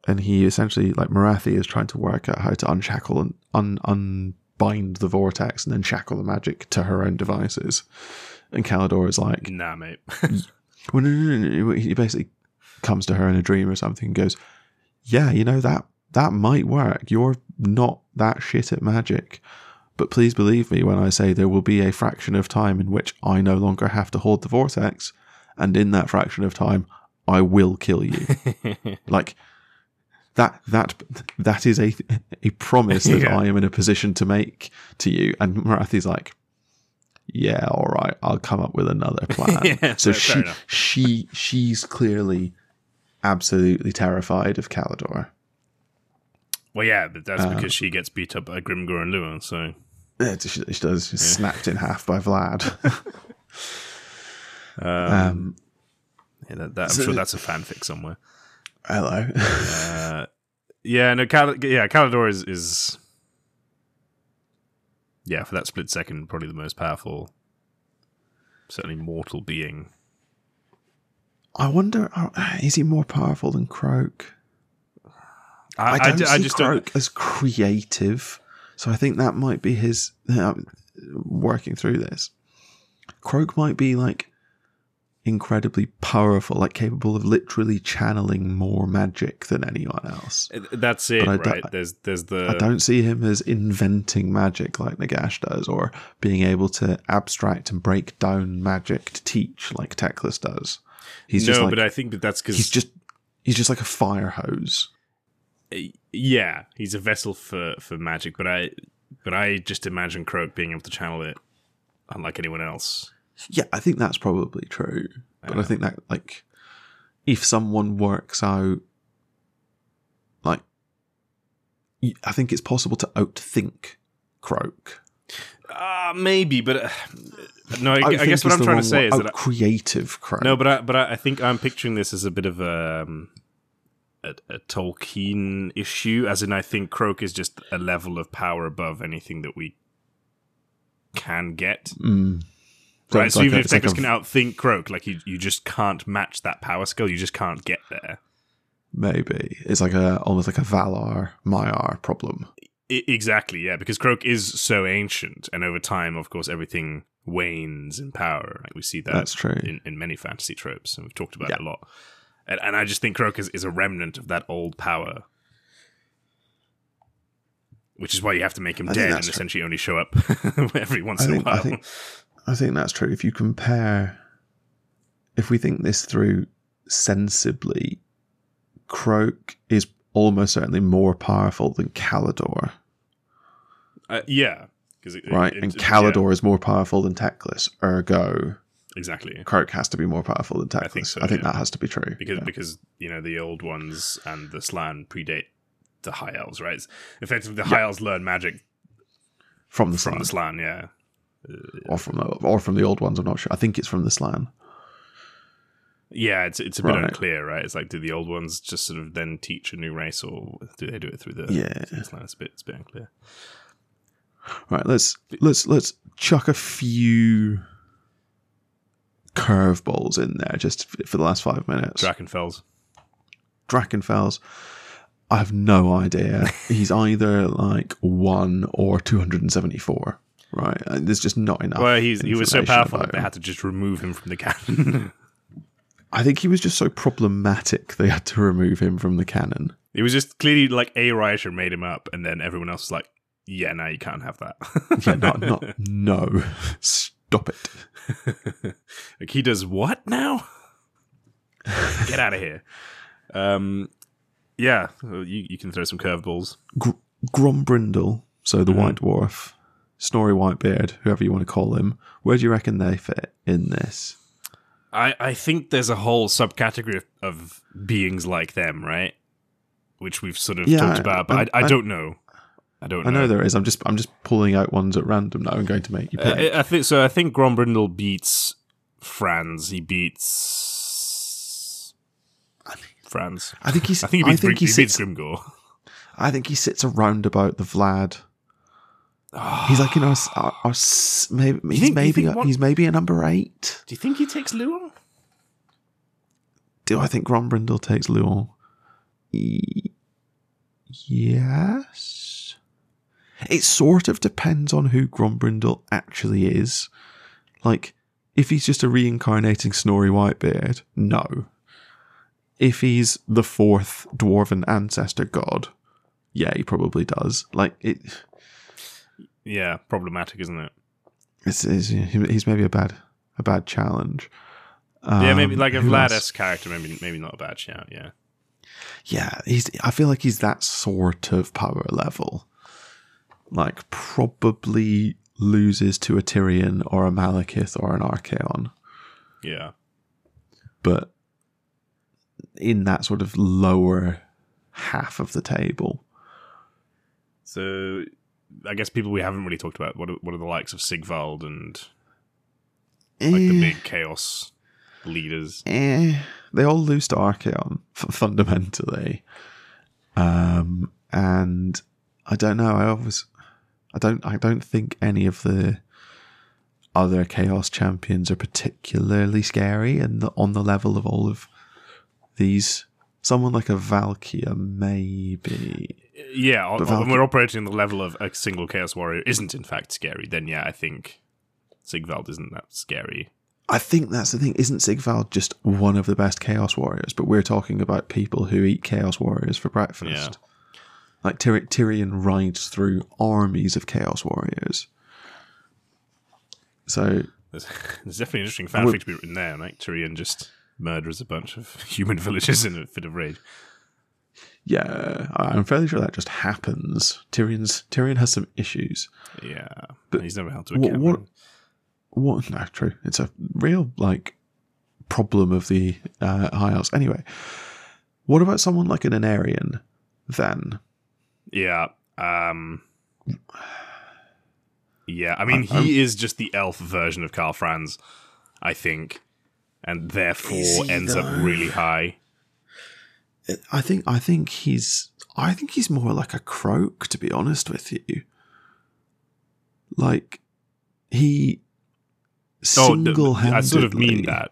Speaker 2: and he essentially like Morathi is trying to work out how to unshackle and un- unbind the vortex and then shackle the magic to her own devices and Caledor is like
Speaker 1: Nah, mate.
Speaker 2: well, no, no, no, no. He basically comes to her in a dream or something and goes, Yeah, you know, that that might work. You're not that shit at magic. But please believe me when I say there will be a fraction of time in which I no longer have to hold the vortex. And in that fraction of time, I will kill you. like that that that is a a promise that
Speaker 1: Yeah.
Speaker 2: I am in a position to make to you. And Morathi's like, yeah, all right, I'll come up with another plan.
Speaker 1: Yeah,
Speaker 2: so she
Speaker 1: enough.
Speaker 2: she she's clearly absolutely terrified of Caledor.
Speaker 1: Well, yeah, but that's
Speaker 2: Uh,
Speaker 1: because she gets beat up by Grimgor and Louen, so.
Speaker 2: Yeah, she, she does. She's snapped in half by Vlad.
Speaker 1: Um,
Speaker 2: um,
Speaker 1: yeah, that, that, I'm
Speaker 2: so-
Speaker 1: sure that's a fanfic somewhere.
Speaker 2: hello.
Speaker 1: Uh, yeah, no, Cal- yeah, Caledor is, is. Yeah, for that split second, probably the most powerful, certainly mortal being.
Speaker 2: I wonder, uh, is he more powerful than Kroak?
Speaker 1: I,
Speaker 2: I
Speaker 1: I
Speaker 2: don't
Speaker 1: d- I
Speaker 2: see
Speaker 1: just
Speaker 2: Kroak
Speaker 1: don't.
Speaker 2: as creative, so I think that might be his uh, working through this. Kroak might be like incredibly powerful, like capable of literally channeling more magic than anyone else.
Speaker 1: That's it,
Speaker 2: But I
Speaker 1: right?
Speaker 2: don't-
Speaker 1: there's there's the
Speaker 2: I don't see him as inventing magic like Nagash does, or being able to abstract and break down magic to teach like Teclis does. He's
Speaker 1: no,
Speaker 2: just like
Speaker 1: but I think that that's because
Speaker 2: he's just he's just like a fire hose.
Speaker 1: Yeah, he's a vessel for for magic. But I but I just imagine Kroak being able to channel it, unlike anyone else.
Speaker 2: Yeah, I think that's probably true. But I think that like if someone works out like I think it's possible to outthink Kroak.
Speaker 1: Uh, maybe, but uh, no. I, I guess what I'm trying to say
Speaker 2: word.
Speaker 1: is that
Speaker 2: creative Kroak.
Speaker 1: no, but I, but I, I think I'm picturing this as a bit of a, um, a a Tolkien issue, as in I think Kroak is just a level of power above anything that we can get.
Speaker 2: Mm. So
Speaker 1: right, so
Speaker 2: like
Speaker 1: even
Speaker 2: a-
Speaker 1: if
Speaker 2: it's like
Speaker 1: can outthink Kroak, like you, you just can't match that power skill. You just can't get there.
Speaker 2: Maybe it's like a almost like a Valar Maiar problem.
Speaker 1: I- exactly, yeah, because Kroak is so ancient, and over time, of course, everything wanes in power. Like we see that
Speaker 2: That's true.
Speaker 1: in, in many fantasy tropes, and we've talked about
Speaker 2: Yeah.
Speaker 1: it a lot. And, and I just think Kroak is, is a remnant of that old power, which is why you have to make him
Speaker 2: I
Speaker 1: dead and
Speaker 2: true.
Speaker 1: essentially only show up every once
Speaker 2: I
Speaker 1: in a while.
Speaker 2: I think I think that's true. If you compare, if we think this through sensibly, Kroak is almost certainly more powerful than Caledor,
Speaker 1: Uh, yeah, it,
Speaker 2: right?
Speaker 1: it-
Speaker 2: and
Speaker 1: it-
Speaker 2: Caledor is more powerful than Teclis. Ergo,
Speaker 1: yeah, exactly
Speaker 2: Kroak has to be more powerful than Teclis. I
Speaker 1: think
Speaker 2: think,
Speaker 1: yeah.
Speaker 2: that has to be true.
Speaker 1: because
Speaker 2: yeah.
Speaker 1: because you know the old ones and the Slann predate the High Elves, right? It's effectively, the High Elves learn magic
Speaker 2: from the
Speaker 1: from
Speaker 2: Slann,
Speaker 1: the Slann. Yeah,
Speaker 2: or from the or from the old ones. I'm not sure. I think it's from the Slann.
Speaker 1: yeah. It's it's a bit
Speaker 2: Right.
Speaker 1: unclear, right? It's like do the old ones just sort of then teach a new race, or do they do it through the
Speaker 2: Yeah.
Speaker 1: through the Slann? It's a bit it's a bit unclear.
Speaker 2: Right, let's let's let's chuck a few curveballs in there just for the last five minutes.
Speaker 1: Drakenfels.
Speaker 2: Drakenfels. I have no idea. He's either like one or two hundred and seventy-four. Right, and there's just not enough.
Speaker 1: Well, he's he was so powerful that they had to just remove him from the canon.
Speaker 2: I think he was just so problematic they had to remove him from the canon.
Speaker 1: it was just clearly like a writer made him up, and then everyone else was like, "Yeah, no, you can't have that."
Speaker 2: Yeah, not not no. Stop it.
Speaker 1: like he does what now? Get out of here. Um, yeah, you you can throw some curveballs.
Speaker 2: Gr- Grombrindle, so the
Speaker 1: Mhm.
Speaker 2: White Dwarf, Snorri Whitebeard, whoever you want to call him. Where do you reckon they fit in this?
Speaker 1: I I think there's a whole subcategory of, of beings like them, right? Which we've sort of
Speaker 2: Yeah,
Speaker 1: talked about, but I, I,
Speaker 2: I-
Speaker 1: don't know. I don't
Speaker 2: I
Speaker 1: know.
Speaker 2: know there is. I'm just I'm just pulling out ones at random now. I'm going to make you pick.
Speaker 1: Uh, I think so. I think Grombrindle beats Franz. He beats Franz.
Speaker 2: I think he's.
Speaker 1: I think he beats,
Speaker 2: I think he
Speaker 1: he beats
Speaker 2: sits. I think he sits around about the Vlad. He's like you know, s- a- a s- maybe he's
Speaker 1: think-
Speaker 2: maybe a,
Speaker 1: one-
Speaker 2: he's maybe a number eight.
Speaker 1: Do you think he takes Louen?
Speaker 2: Do I think Grombrindle takes Louen? E- yes. It sort of depends on who Grombrindle actually is. Like, if he's just a reincarnating Snorri Whitebeard, no. If he's the fourth dwarven ancestor god, yeah, he probably does. Like, it,
Speaker 1: Yeah, problematic, isn't it?
Speaker 2: it's, it's he's maybe a bad a bad challenge.
Speaker 1: yeah, maybe
Speaker 2: Um,
Speaker 1: like a? Vladis character. Maybe maybe not a bad shout. Yeah.
Speaker 2: Yeah, he's. I feel like he's that sort of power level. Like probably loses to a Tyrion or a Malekith or an Archaon,
Speaker 1: Yeah.
Speaker 2: but in that sort of lower half of the table.
Speaker 1: So I guess people we haven't really talked about. What are, what are the likes of Sigvald and like the
Speaker 2: Eh,
Speaker 1: big chaos leaders?
Speaker 2: eh, they all lose to Archaon f- fundamentally, um, and I don't know. I always, I don't, I don't think any of the other Chaos champions are particularly scary, and the, on the level of all of these. Someone like a Valkyria, maybe.
Speaker 1: Yeah,
Speaker 2: But
Speaker 1: when
Speaker 2: Valky-
Speaker 1: we're operating on the level of a single chaos warrior isn't in fact scary, then yeah, I think Sigvald isn't that scary.
Speaker 2: I think that's the thing. Isn't Sigvald just one of the best Chaos warriors? But we're talking about people who eat Chaos warriors for breakfast. Like Tyr- Tyrion rides through armies of Chaos warriors. So
Speaker 1: There's, there's definitely an interesting fanfic to be written there. Like Tyrion just murders a bunch of human villagers in a fit of rage.
Speaker 2: yeah, I'm fairly sure that just happens. Tyrion's Tyrion has some issues.
Speaker 1: Yeah,
Speaker 2: But
Speaker 1: he's never held to
Speaker 2: what-
Speaker 1: account.
Speaker 2: what- What? No, true. It's a real like problem of the uh, High Elves. Anyway, what about someone like an Aenarion then?
Speaker 1: Yeah. Um Yeah, I mean
Speaker 2: I-
Speaker 1: he is just the elf version of Karl Franz, I think. And therefore ends up really high.
Speaker 2: I think I think he's I think he's more like a Kroak to be honest with you. Like he
Speaker 1: Oh,
Speaker 2: single handedly
Speaker 1: I sort of mean that.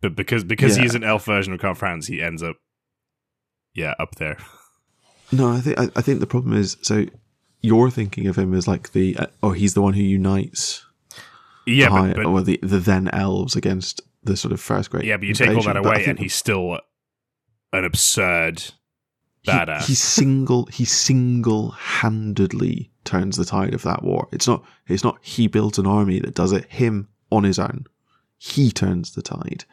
Speaker 1: But because because
Speaker 2: Yeah.
Speaker 1: he's an elf version of Karl Franz, he ends up yeah, up there.
Speaker 2: No, I think I, I think the problem is so you're thinking of him as like the uh, oh he's the one who unites
Speaker 1: Yeah,
Speaker 2: the high,
Speaker 1: but, but
Speaker 2: or the the then elves against the sort of first great
Speaker 1: yeah, but you take all that away and he's still an absurd
Speaker 2: he-
Speaker 1: badass.
Speaker 2: He single he single handedly turns the tide of that war. It's not it's not he built an army that does it. Him on his own, he turns the tide.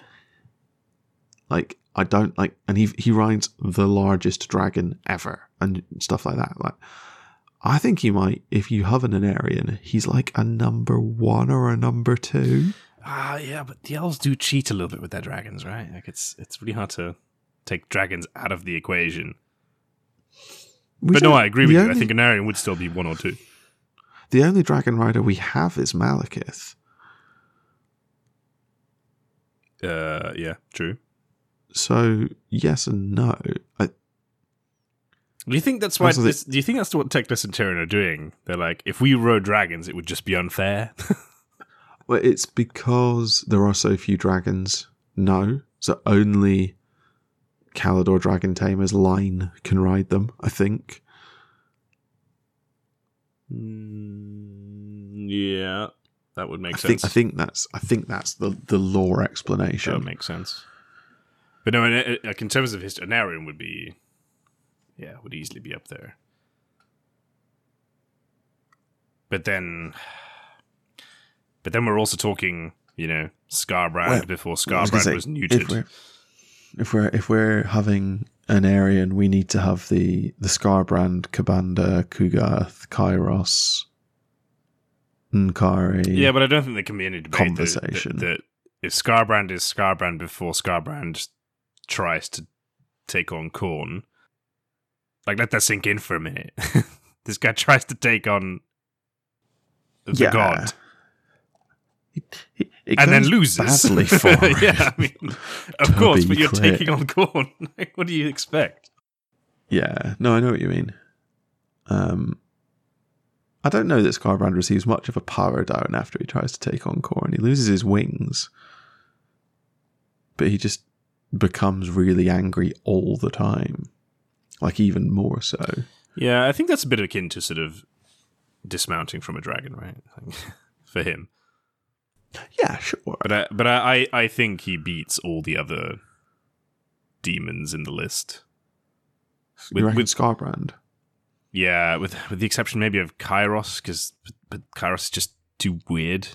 Speaker 2: Like I don't like, and he he rides the largest dragon ever and stuff like that. Like, I think he might, if you have an Aenarion, he's like a number one or a number two.
Speaker 1: Ah, yeah, but the elves do cheat a little bit with their dragons, right? Like it's it's really hard to take dragons out of the equation.
Speaker 2: We
Speaker 1: but no, I agree with you. I think an Aenarion would still be one or two.
Speaker 2: the only dragon rider we have is Malekith.
Speaker 1: Uh, yeah, true.
Speaker 2: So yes and no. I,
Speaker 1: Do you think that's why? This, do you think that's what Teclis and Tyrion are doing? They're like, if we rode dragons, it would just be unfair.
Speaker 2: well, it's because there are so few dragons. No, so only Caledor Dragon Tamer's line can ride them. I think.
Speaker 1: Mm, yeah, that would make
Speaker 2: I
Speaker 1: sense.
Speaker 2: think I think that's I think that's the the lore explanation.
Speaker 1: that would
Speaker 2: explanation.
Speaker 1: make sense. But no, in, in- in terms of history, an Aenarion would be, yeah, would easily be up there. But then, but then we're also talking, you know, Skarbrand
Speaker 2: Well,
Speaker 1: before
Speaker 2: was
Speaker 1: Skarbrand
Speaker 2: say,
Speaker 1: was
Speaker 2: If
Speaker 1: neutered.
Speaker 2: we're, if we're if we're having an area and we need to have the the Skarbrand, Ka'Bandha, Ku'gath, Kairos, N'Kari.
Speaker 1: Yeah, but I don't think there can be any debate
Speaker 2: Conversation.
Speaker 1: That, that if Skarbrand is Skarbrand before Skarbrand tries to take on Khorne, like let that sink in for a minute. this guy tries to take on the
Speaker 2: Yeah.
Speaker 1: god
Speaker 2: It- it- it
Speaker 1: and then loses.
Speaker 2: badly for
Speaker 1: yeah, I mean, of course, but you're
Speaker 2: clear.
Speaker 1: taking on. Like, what do you expect?
Speaker 2: Yeah, no, I know what you mean. Um, I don't know that Skarbrand receives much of a power down after he tries to take on Khorne. He loses his wings, but he just becomes really angry all the time, like even more so.
Speaker 1: Yeah, I think that's a bit akin to sort of dismounting from a dragon, right? For him.
Speaker 2: Yeah, sure.
Speaker 1: But I, but I, I think he beats all the other demons in the list.
Speaker 2: you
Speaker 1: With,
Speaker 2: reckon
Speaker 1: with
Speaker 2: Skarbrand?
Speaker 1: yeah, with with the exception maybe of Kairos, because but, but Kairos is just too weird.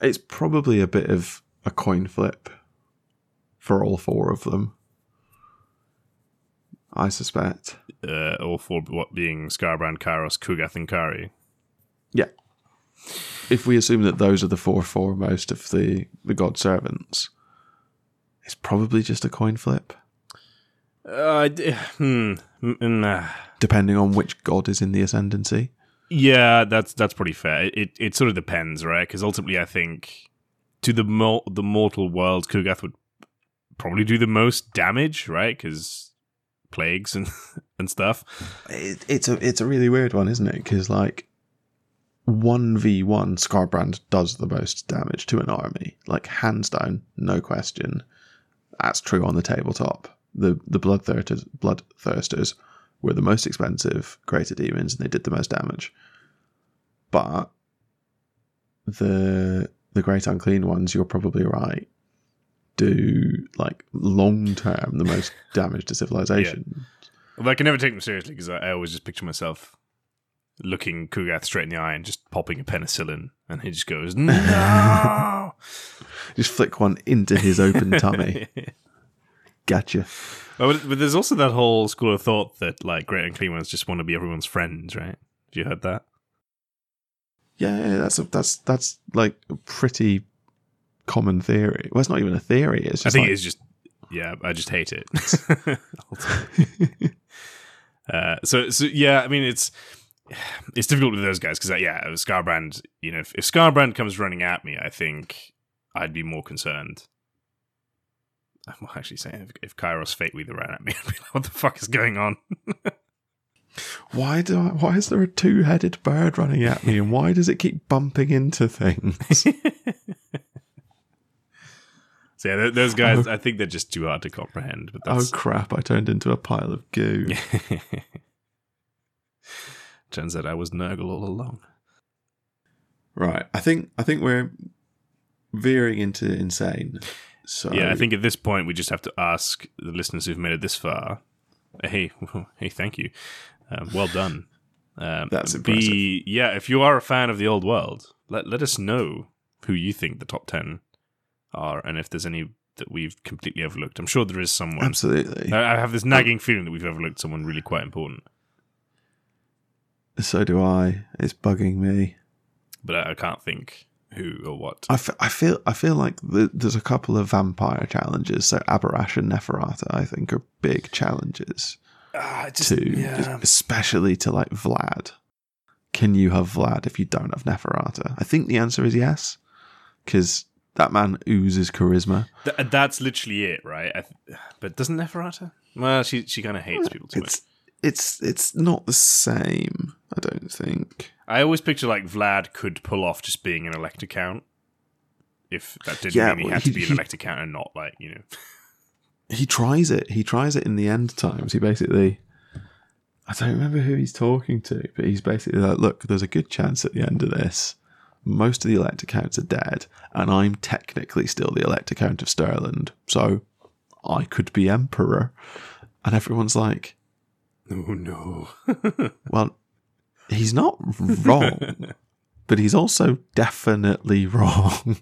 Speaker 2: It's probably a bit of a coin flip for all four of them. I suspect.
Speaker 1: Uh, all four what being Skarbrand, Kairos, Ku'gath, and Kari.
Speaker 2: Yeah. If we assume that those are the four foremost of the, the god servants, it's probably just a coin flip,
Speaker 1: Uh, d- hmm. mm, mm, uh,
Speaker 2: depending on which god is in the ascendancy.
Speaker 1: Yeah, that's that's pretty fair. It it, sort of depends, right? Because ultimately, I think to the mo- the mortal world, Ku'gath would probably do the most damage, right? Because plagues and and stuff.
Speaker 2: It, it's a it's a really weird one, isn't it? Because like one v one, Skarbrand does the most damage to an army, like hands down, no question. That's true on the tabletop. The the bloodthirsters bloodthirsters were the most expensive greater demons, and they did the most damage. But the the great unclean ones, you're probably right, do like long term the most damage to civilization.
Speaker 1: Although I can never take them seriously because I, I always just picture myself looking Ku'gath straight in the eye and just popping a penicillin, and he just goes no.
Speaker 2: Just flick one into his open tummy. Gotcha.
Speaker 1: But, but there's also that whole school of thought that like great and clean ones just want to be everyone's friends, right? Have you heard that?
Speaker 2: Yeah, yeah, that's a, that's that's like a pretty common theory. Well, it's not even a theory. It's just
Speaker 1: I think
Speaker 2: like,
Speaker 1: it's just yeah, I just hate it. uh, so so yeah, I mean it's it's difficult with those guys because yeah, Skarbrand. You know, if, if Skarbrand comes running at me, I think I'd be more concerned. I'm actually saying if, if Kairos Fate Weaver ran at me, I'd be like, what the fuck is going on?
Speaker 2: why do I, why is there a two headed bird running at me, and why does it keep bumping into things?
Speaker 1: Yeah, those guys, I think they're just too hard to comprehend. But
Speaker 2: oh crap! I turned into a pile of goo.
Speaker 1: turns out I was Nurgle all along.
Speaker 2: Right. I think I think we're veering into insane. So
Speaker 1: Yeah, I think at this point we just have to ask the listeners who've made it this far. Hey, hey, thank you. Um, well done. Um,
Speaker 2: That's
Speaker 1: be, yeah, if you are a fan of the old world, let let us know who you think the top ten are, and if there's any that we've completely overlooked. I'm sure there is someone.
Speaker 2: Absolutely.
Speaker 1: I I have this nagging feeling that we've overlooked someone really quite important,
Speaker 2: So do I. It's bugging me.
Speaker 1: but I, I can't think who or what.
Speaker 2: I, f- I feel I feel like the, there's a couple of vampire challenges. So Abhorash and Neferata, I think, are big challenges
Speaker 1: Ah, just,
Speaker 2: to, especially to like Vlad. Can you have Vlad if you don't have Neferata? I think the answer is yes, because that man oozes charisma.
Speaker 1: Th- that's literally it, right? Th- but doesn't Neferata? Well, she she kind of hates people too much.
Speaker 2: It's it's it's not the same. I don't think.
Speaker 1: I always picture like Vlad could pull off just being an elect count. If that didn't
Speaker 2: Yeah,
Speaker 1: mean he
Speaker 2: well,
Speaker 1: had
Speaker 2: he-
Speaker 1: to be an elect count and not like you know.
Speaker 2: he tries it. He tries it in the end times. He basically, I don't remember who he's talking to, but he's basically like, look, there's a good chance at the end of this, most of the elect accounts are dead, and I'm technically still the elect account of Stirland, so I could be emperor. And everyone's like,
Speaker 1: Oh no!
Speaker 2: well, he's not wrong, but he's also definitely wrong.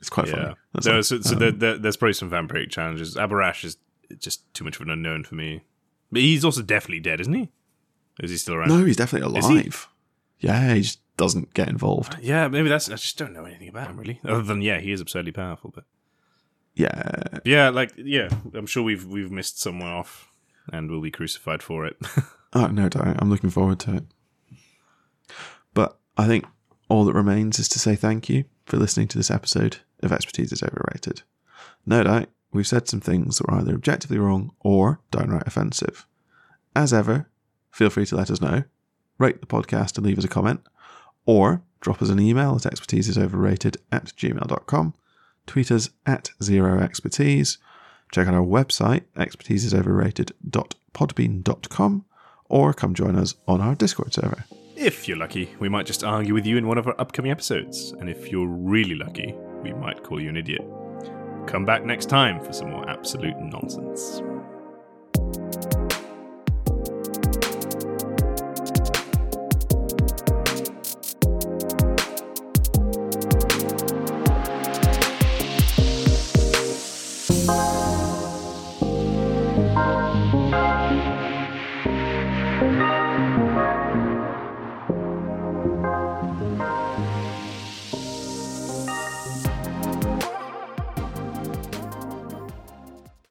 Speaker 2: it's quite
Speaker 1: yeah.
Speaker 2: funny. That's
Speaker 1: No,
Speaker 2: all.
Speaker 1: so so
Speaker 2: Um,
Speaker 1: there, there, there's probably some vampiric challenges. Abhorash is just too much of an unknown for me. But he's also definitely dead, isn't he? Is he still around?
Speaker 2: no, he's definitely alive. Yeah, he just doesn't get involved.
Speaker 1: Uh, yeah, maybe that's. I just don't know anything about him really, other than yeah, he is absurdly powerful. But
Speaker 2: Yeah,
Speaker 1: yeah, like yeah, I'm sure we've we've missed someone off, and we'll be crucified for it.
Speaker 2: oh no doubt. I'm looking forward to it. But I think all that remains is to say thank you for listening to this episode of Expertise is Overrated. No doubt we've said some things that were either objectively wrong or downright offensive. As ever, feel free to let us know, rate the podcast and leave us a comment, or drop us an email at expertiseisoverrated at gmail.com, tweet us at zero expertise, check out our website, expertiseisoverrated.podbean.com, or come join us on our Discord server.
Speaker 1: if you're lucky, we might just argue with you in one of our upcoming episodes, and if you're really lucky, we might call you an idiot. Come back next time for some more absolute nonsense.